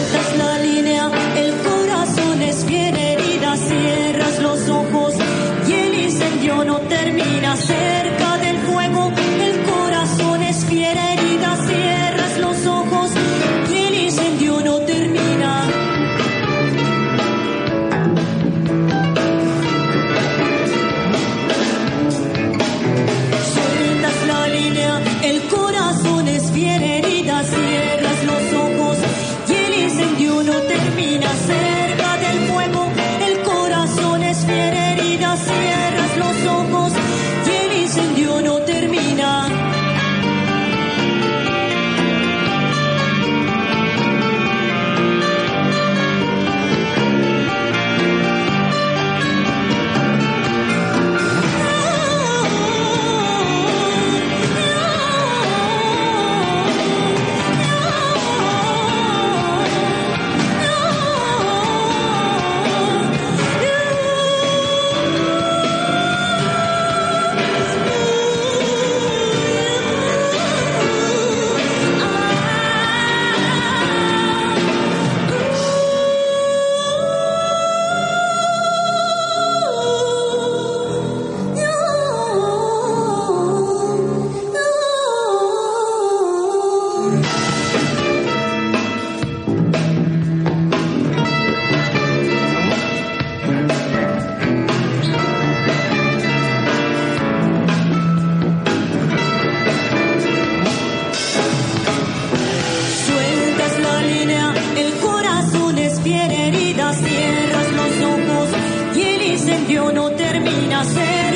[SPEAKER 3] No termina cerca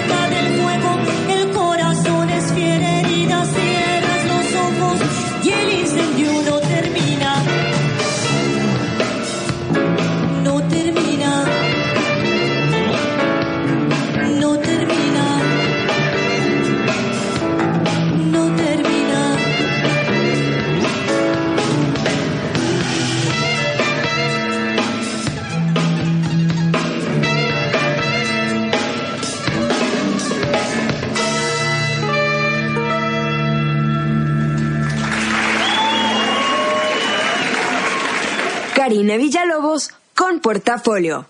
[SPEAKER 1] Karina Villalobos con Portafolio.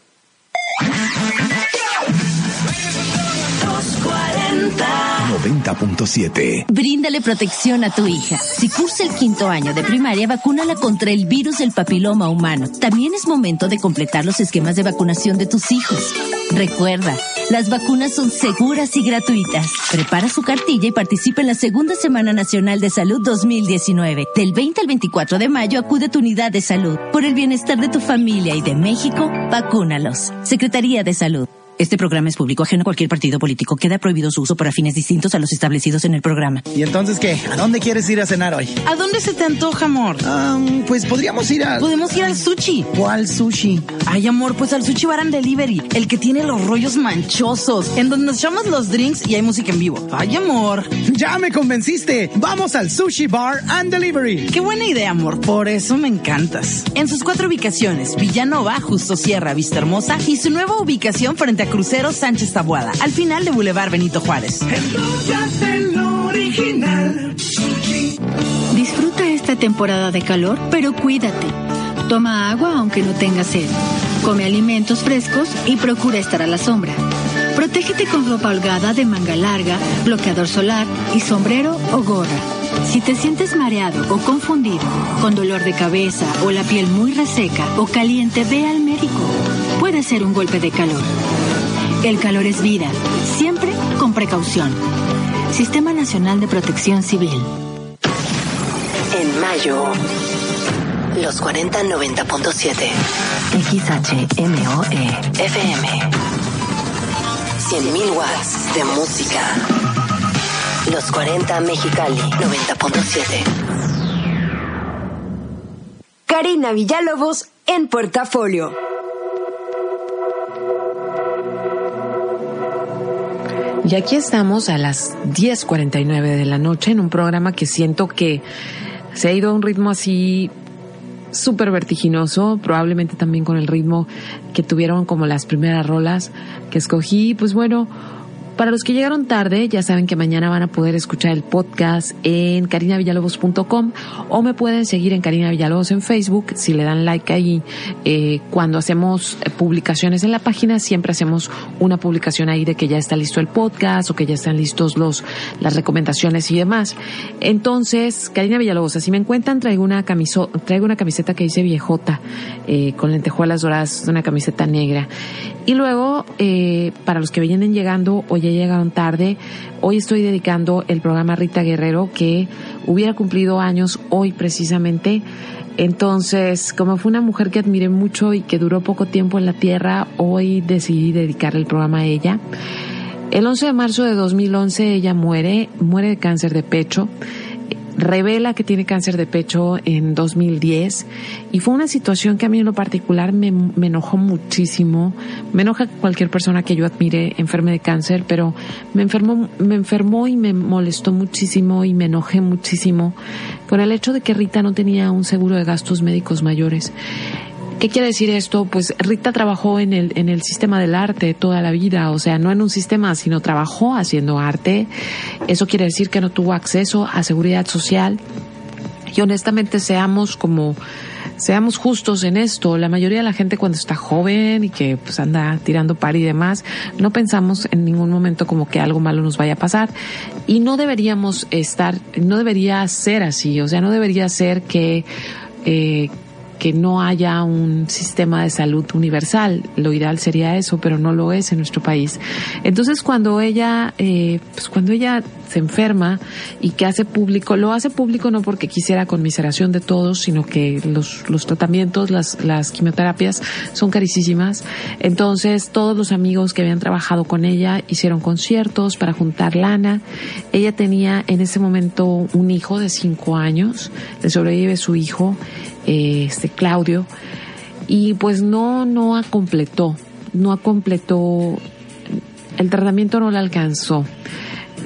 [SPEAKER 6] 90.7.
[SPEAKER 5] Bríndale protección a tu hija. Si cursa el quinto año de primaria, vacúnala contra el virus del papiloma humano. También es momento de completar los esquemas de vacunación de tus hijos. Recuerda, las vacunas son seguras y gratuitas. Prepara su cartilla y participa en la Segunda Semana Nacional de Salud 2019. Del 20 al 24 de mayo acude a tu unidad de salud. Por el bienestar de tu familia y de México, vacúnalos. Secretaría de Salud. Este programa es público ajeno a cualquier partido político. Queda prohibido su uso para fines distintos a los establecidos en el programa.
[SPEAKER 18] ¿Y entonces qué? ¿A dónde quieres ir a cenar hoy?
[SPEAKER 19] ¿A dónde se te antoja, amor?
[SPEAKER 18] Um, pues podríamos ir a...
[SPEAKER 19] Podemos ir al sushi.
[SPEAKER 18] ¿Cuál sushi?
[SPEAKER 19] Ay, amor, pues al Sushi Bar and Delivery. El que tiene los rollos manchosos. En donde nos echamos los drinks y hay música en vivo. Ay, amor.
[SPEAKER 18] Ya me convenciste. Vamos al Sushi Bar and Delivery.
[SPEAKER 19] Qué buena idea, amor. Por eso me encantas. En sus cuatro ubicaciones, Villanova, Justo Sierra, Vista Hermosa y su nueva ubicación frente a Crucero Sánchez Tabuada, al final de Boulevard Benito Juárez.
[SPEAKER 20] Disfruta esta temporada de calor, pero cuídate. Toma agua aunque no tengas sed. Come alimentos frescos y procura estar a la sombra. Protégete con ropa holgada de manga larga, bloqueador solar y sombrero o gorra. Si te sientes mareado o confundido, con dolor de cabeza o la piel muy reseca o caliente, ve al médico. Puede ser un golpe de calor. El calor es vida, siempre con precaución. Sistema Nacional de Protección Civil.
[SPEAKER 21] En mayo, los 4090.7.
[SPEAKER 1] XHMOE.
[SPEAKER 21] FM. 100.000 watts de música. Los 40 Mexicali 90.7.
[SPEAKER 1] Karina Villalobos en Portafolio.
[SPEAKER 2] Y aquí estamos a las 10.49 de la noche en un programa que siento que se ha ido a un ritmo así súper vertiginoso, probablemente también con el ritmo que tuvieron como las primeras rolas que escogí. Pues bueno, para los que llegaron tarde, ya saben que mañana van a poder escuchar el podcast en carinavillalobos.com o me pueden seguir en Karina Villalobos en Facebook. Si le dan like ahí, eh, cuando hacemos publicaciones en la página, siempre hacemos una publicación ahí de que ya está listo el podcast o que ya están listos los, las recomendaciones y demás. Entonces, Karina Villalobos, así me encuentran, traigo una camiso, traigo una camiseta que dice viejota, eh, con lentejuelas doradas, una camiseta negra. Y luego, eh, para los que vienen llegando o ya llegaron tarde, hoy estoy dedicando el programa Rita Guerrero, que hubiera cumplido años hoy precisamente. Entonces, como fue una mujer que admiré mucho y que duró poco tiempo en la tierra, hoy decidí dedicar el programa a ella. El 11 de marzo de 2011 ella muere, muere de cáncer de pecho revela que tiene cáncer de pecho en 2010 y fue una situación que a mí en lo particular me, me, enojó muchísimo. Me enoja cualquier persona que yo admire enferme de cáncer, pero me enfermó, me enfermó y me molestó muchísimo y me enojé muchísimo con el hecho de que Rita no tenía un seguro de gastos médicos mayores. ¿Qué quiere decir esto? Pues Rita trabajó en el, en el sistema del arte toda la vida, o sea, no en un sistema, sino trabajó haciendo arte. Eso quiere decir que no tuvo acceso a seguridad social. Y honestamente seamos como, seamos justos en esto. La mayoría de la gente cuando está joven y que pues anda tirando par y demás, no pensamos en ningún momento como que algo malo nos vaya a pasar. Y no deberíamos estar, no debería ser así, o sea, no debería ser que, eh, que no haya un sistema de salud universal. Lo ideal sería eso, pero no lo es en nuestro país. Entonces, cuando ella, eh, pues cuando ella se enferma y que hace público, lo hace público no porque quisiera conmiseración de todos, sino que los, los tratamientos, las, las quimioterapias son carísimas. Entonces, todos los amigos que habían trabajado con ella hicieron conciertos para juntar lana. Ella tenía en ese momento un hijo de cinco años, le sobrevive su hijo este Claudio y pues no no completó no completó el tratamiento no le alcanzó.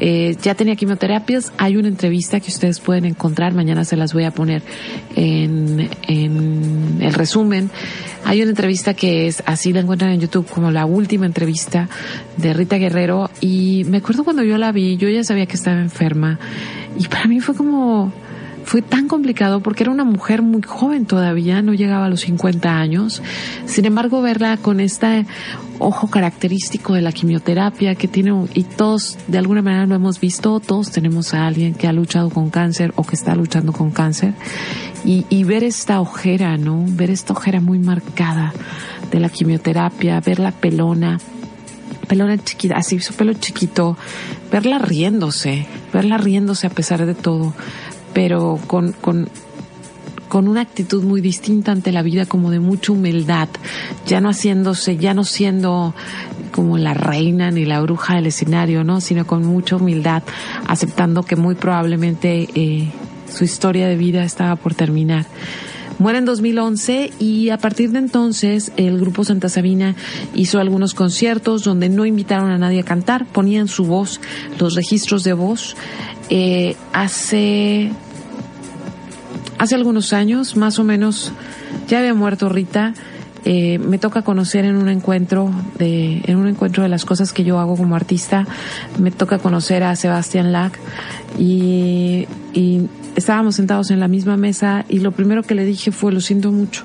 [SPEAKER 2] Eh, ya tenía quimioterapias hay una entrevista que ustedes pueden encontrar mañana se las voy a poner en, en el resumen. Hay una entrevista que es así la encuentran en YouTube como la última entrevista de Rita Guerrero y me acuerdo cuando yo la vi yo ya sabía que estaba enferma y para mí fue como fue tan complicado porque era una mujer muy joven todavía, no llegaba a los 50 años. Sin embargo, verla con este ojo característico de la quimioterapia que tiene, y todos de alguna manera lo hemos visto, todos tenemos a alguien que ha luchado con cáncer o que está luchando con cáncer. Y, ver esta ojera, ¿no? Ver esta ojera muy marcada de la quimioterapia, ver la pelona, pelona chiquita, así su pelo chiquito, verla riéndose, verla riéndose a pesar de todo, pero con, con, con una actitud muy distinta ante la vida, como de mucha humildad, ya no haciéndose, ya no siendo como la reina ni la bruja del escenario, ¿no? Sino con mucha humildad, aceptando que muy probablemente eh, su historia de vida estaba por terminar. Muere en 2011 y a partir de entonces el grupo Santa Sabina hizo algunos conciertos donde no invitaron a nadie a cantar, ponían su voz, los registros de voz. Eh, hace hace algunos años, más o menos, ya había muerto Rita. Eh, me toca conocer en un encuentro de en un encuentro de las cosas que yo hago como artista me toca conocer a Sebastián Lack y, y estábamos sentados en la misma mesa y lo primero que le dije fue lo siento mucho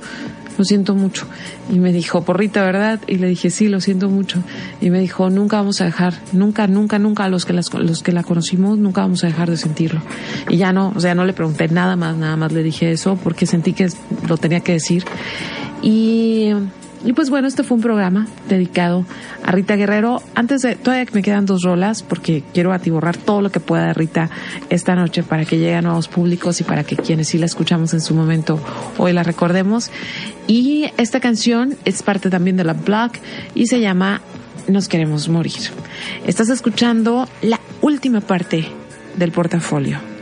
[SPEAKER 2] lo siento mucho. Y me dijo, porrita, ¿verdad? Y le dije, sí, lo siento mucho. Y me dijo, nunca vamos a dejar, nunca, nunca, nunca, los que, las, los que la conocimos, nunca vamos a dejar de sentirlo. Y ya no, o sea, no le pregunté nada más, nada más le dije eso porque sentí que lo tenía que decir. Y y pues bueno, este fue un programa dedicado a Rita Guerrero. Antes de, todavía me quedan dos rolas porque quiero atiborrar todo lo que pueda de Rita esta noche para que llegue a nuevos públicos y para que quienes sí la escuchamos en su momento hoy la recordemos. Y esta canción es parte también de la blog y se llama Nos queremos morir. Estás escuchando la última parte del portafolio.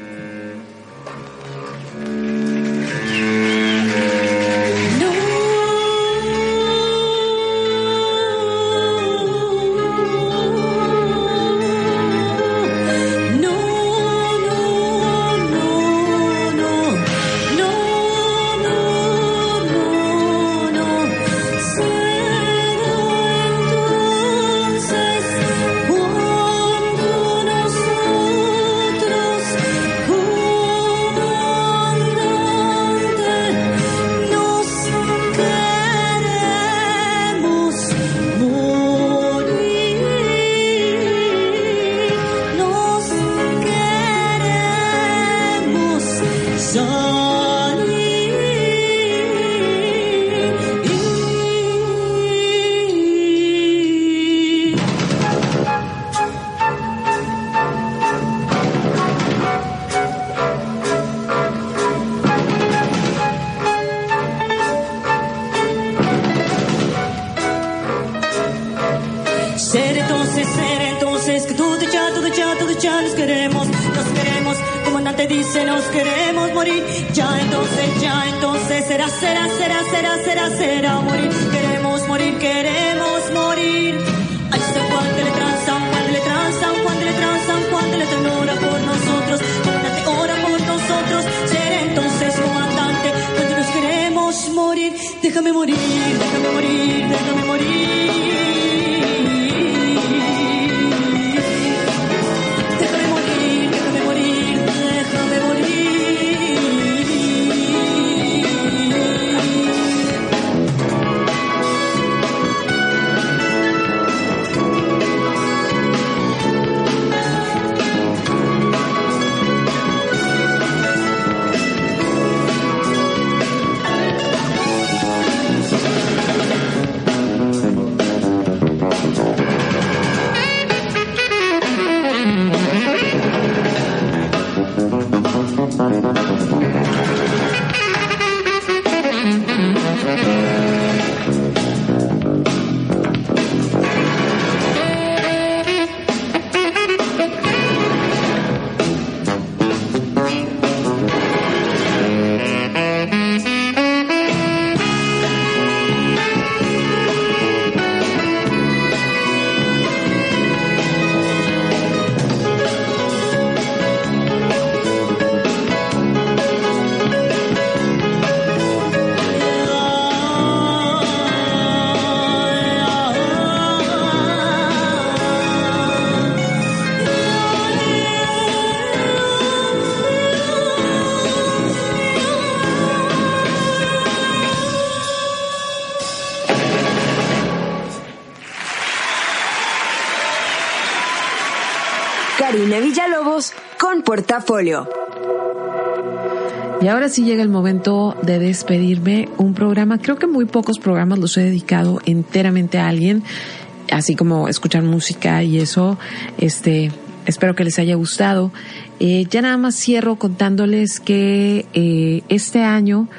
[SPEAKER 1] Portafolio.
[SPEAKER 2] Y ahora sí llega el momento de despedirme. Un programa, creo que muy pocos programas los he dedicado enteramente a alguien, así como escuchar música y eso. Este, espero que les haya gustado. Eh, ya nada más cierro contándoles que eh, este año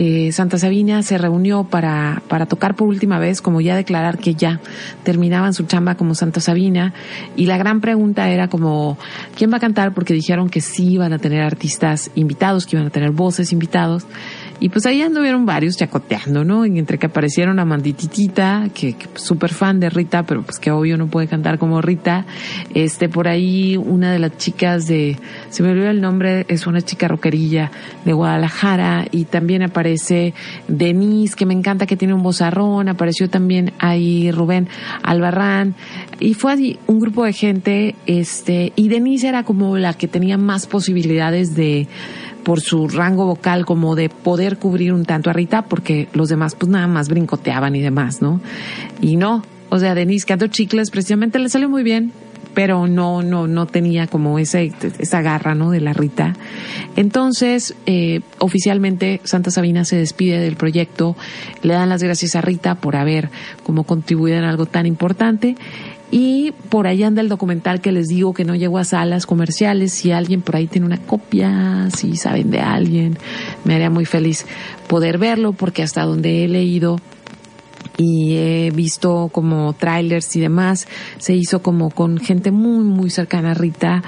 [SPEAKER 2] eh, Santa Sabina se reunió para, para tocar por última vez, como ya declarar que ya terminaban su chamba como Santa Sabina. Y la gran pregunta era como, ¿quién va a cantar? Porque dijeron que sí iban a tener artistas invitados, que iban a tener voces invitados. Y pues ahí anduvieron varios chacoteando, ¿no? Entre que aparecieron a Mandititita, que, que súper fan de Rita, pero pues que obvio no puede cantar como Rita. Este, por ahí una de las chicas de, se me olvidó el nombre, es una chica roquerilla de Guadalajara y también aparece Denise, que me encanta que tiene un vozarrón, apareció también ahí Rubén Albarrán y fue allí un grupo de gente, este, y Denise era como la que tenía más posibilidades de, por su rango vocal como de poder cubrir un tanto a Rita porque los demás pues nada más brincoteaban y demás, ¿no? Y no, o sea, Denise cantó chicles, precisamente le salió muy bien, pero no, no, no tenía como ese, esa garra, ¿no? De la Rita. Entonces, eh, oficialmente Santa Sabina se despide del proyecto, le dan las gracias a Rita por haber como contribuido en algo tan importante y por ahí anda el documental que les digo que no llegó a salas comerciales. Si alguien por ahí tiene una copia, si saben de alguien, me haría muy feliz poder verlo porque hasta donde he leído y he visto como trailers y demás, se hizo como con gente muy, muy cercana a Rita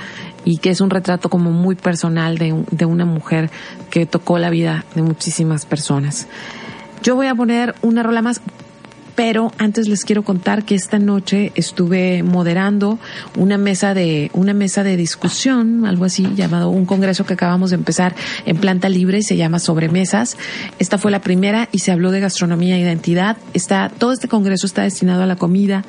[SPEAKER 2] y que es un retrato como muy personal de, de una mujer que tocó la vida de muchísimas personas. Yo voy a poner una rola más pero antes les quiero contar que esta noche estuve moderando una mesa de una mesa de discusión, algo así llamado un congreso que acabamos de empezar en planta libre y se llama Sobremesas. Esta fue la primera y se habló de gastronomía e identidad. Está todo este congreso está destinado a la comida,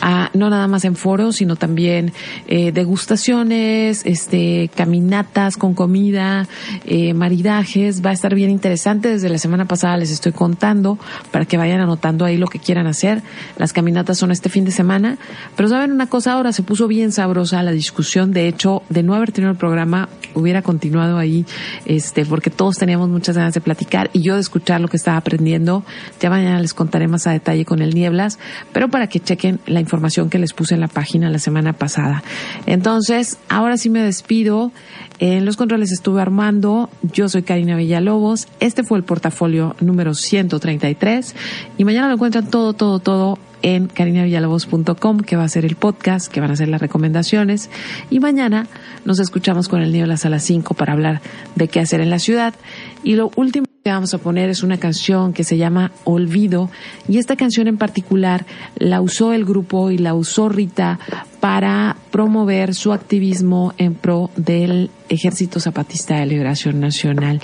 [SPEAKER 2] a no nada más en foros, sino también eh, degustaciones, este caminatas con comida, eh, maridajes. Va a estar bien interesante. Desde la semana pasada les estoy contando para que vayan anotando ahí lo que quieran hacer. Las caminatas son este fin de semana. Pero saben una cosa, ahora se puso bien sabrosa la discusión. De hecho, de no haber tenido el programa, hubiera continuado ahí, este, porque todos teníamos muchas ganas de platicar y yo de escuchar lo que estaba aprendiendo. Ya mañana les contaré más a detalle con el Nieblas, pero para que chequen la información que les puse en la página la semana pasada. Entonces, ahora sí me despido. En los controles estuve armando. Yo soy Karina Villalobos. Este fue el portafolio número 133 y mañana lo encuentran todo, todo, todo en carinavillalobos.com, que va a ser el podcast, que van a ser las recomendaciones. Y mañana nos escuchamos con el Nieblas a las 5 para hablar de qué hacer en la ciudad. Y lo último que vamos a poner es una canción que se llama Olvido. Y esta canción en particular la usó el grupo y la usó Rita para promover su activismo en pro del Ejército Zapatista de Liberación Nacional,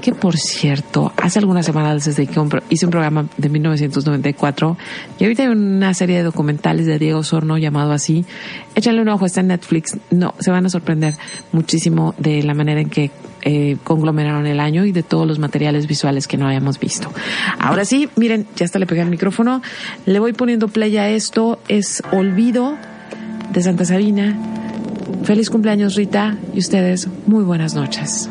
[SPEAKER 2] que por cierto, hace algunas semanas desde que hice un programa de 1994 y ahorita hay una serie de documentales de Diego Sorno llamado así. Échale un ojo, está en Netflix. No, se van a sorprender muchísimo de la manera en que eh, conglomeraron el año y de todos los materiales visuales que no habíamos visto. Ahora sí, miren, ya hasta le pegué el micrófono. Le voy poniendo play a esto. Es Olvido de Santa Sabina. Feliz cumpleaños Rita y ustedes muy buenas noches.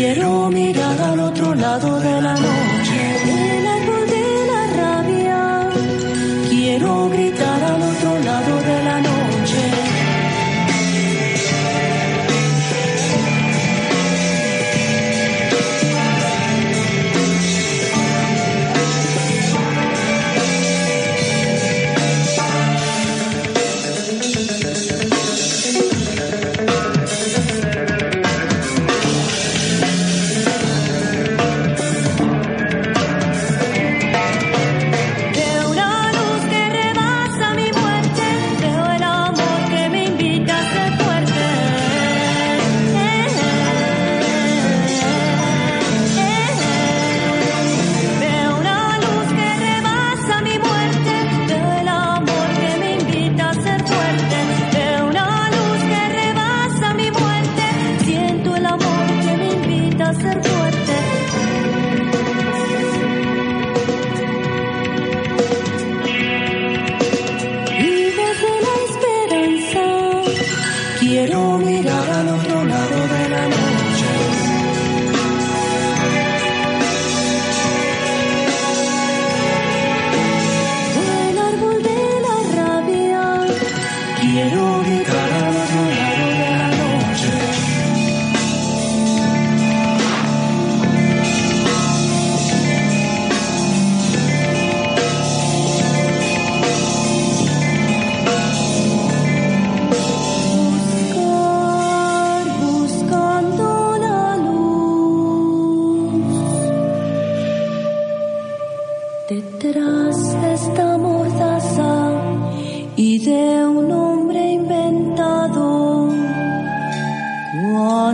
[SPEAKER 3] Quiero mirar al otro lado de la noche.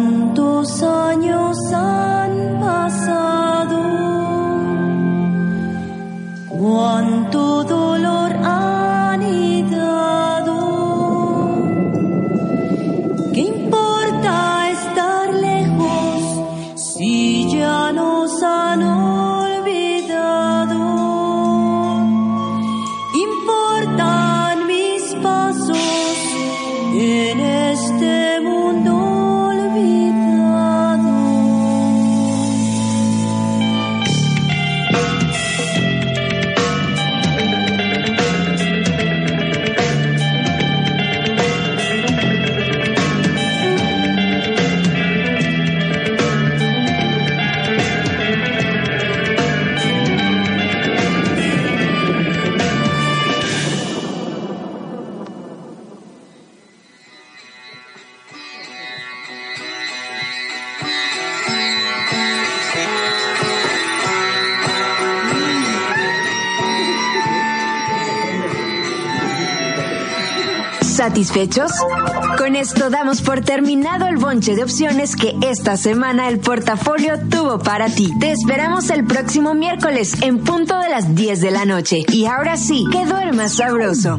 [SPEAKER 3] ¿Cuántos años han pasado? ¿Cuánto dolor han
[SPEAKER 1] ¿Satisfechos? Con esto damos por terminado el bonche de opciones que esta semana el portafolio tuvo para ti. Te esperamos el próximo miércoles en punto de las 10 de la noche. Y ahora sí, que duermas sabroso.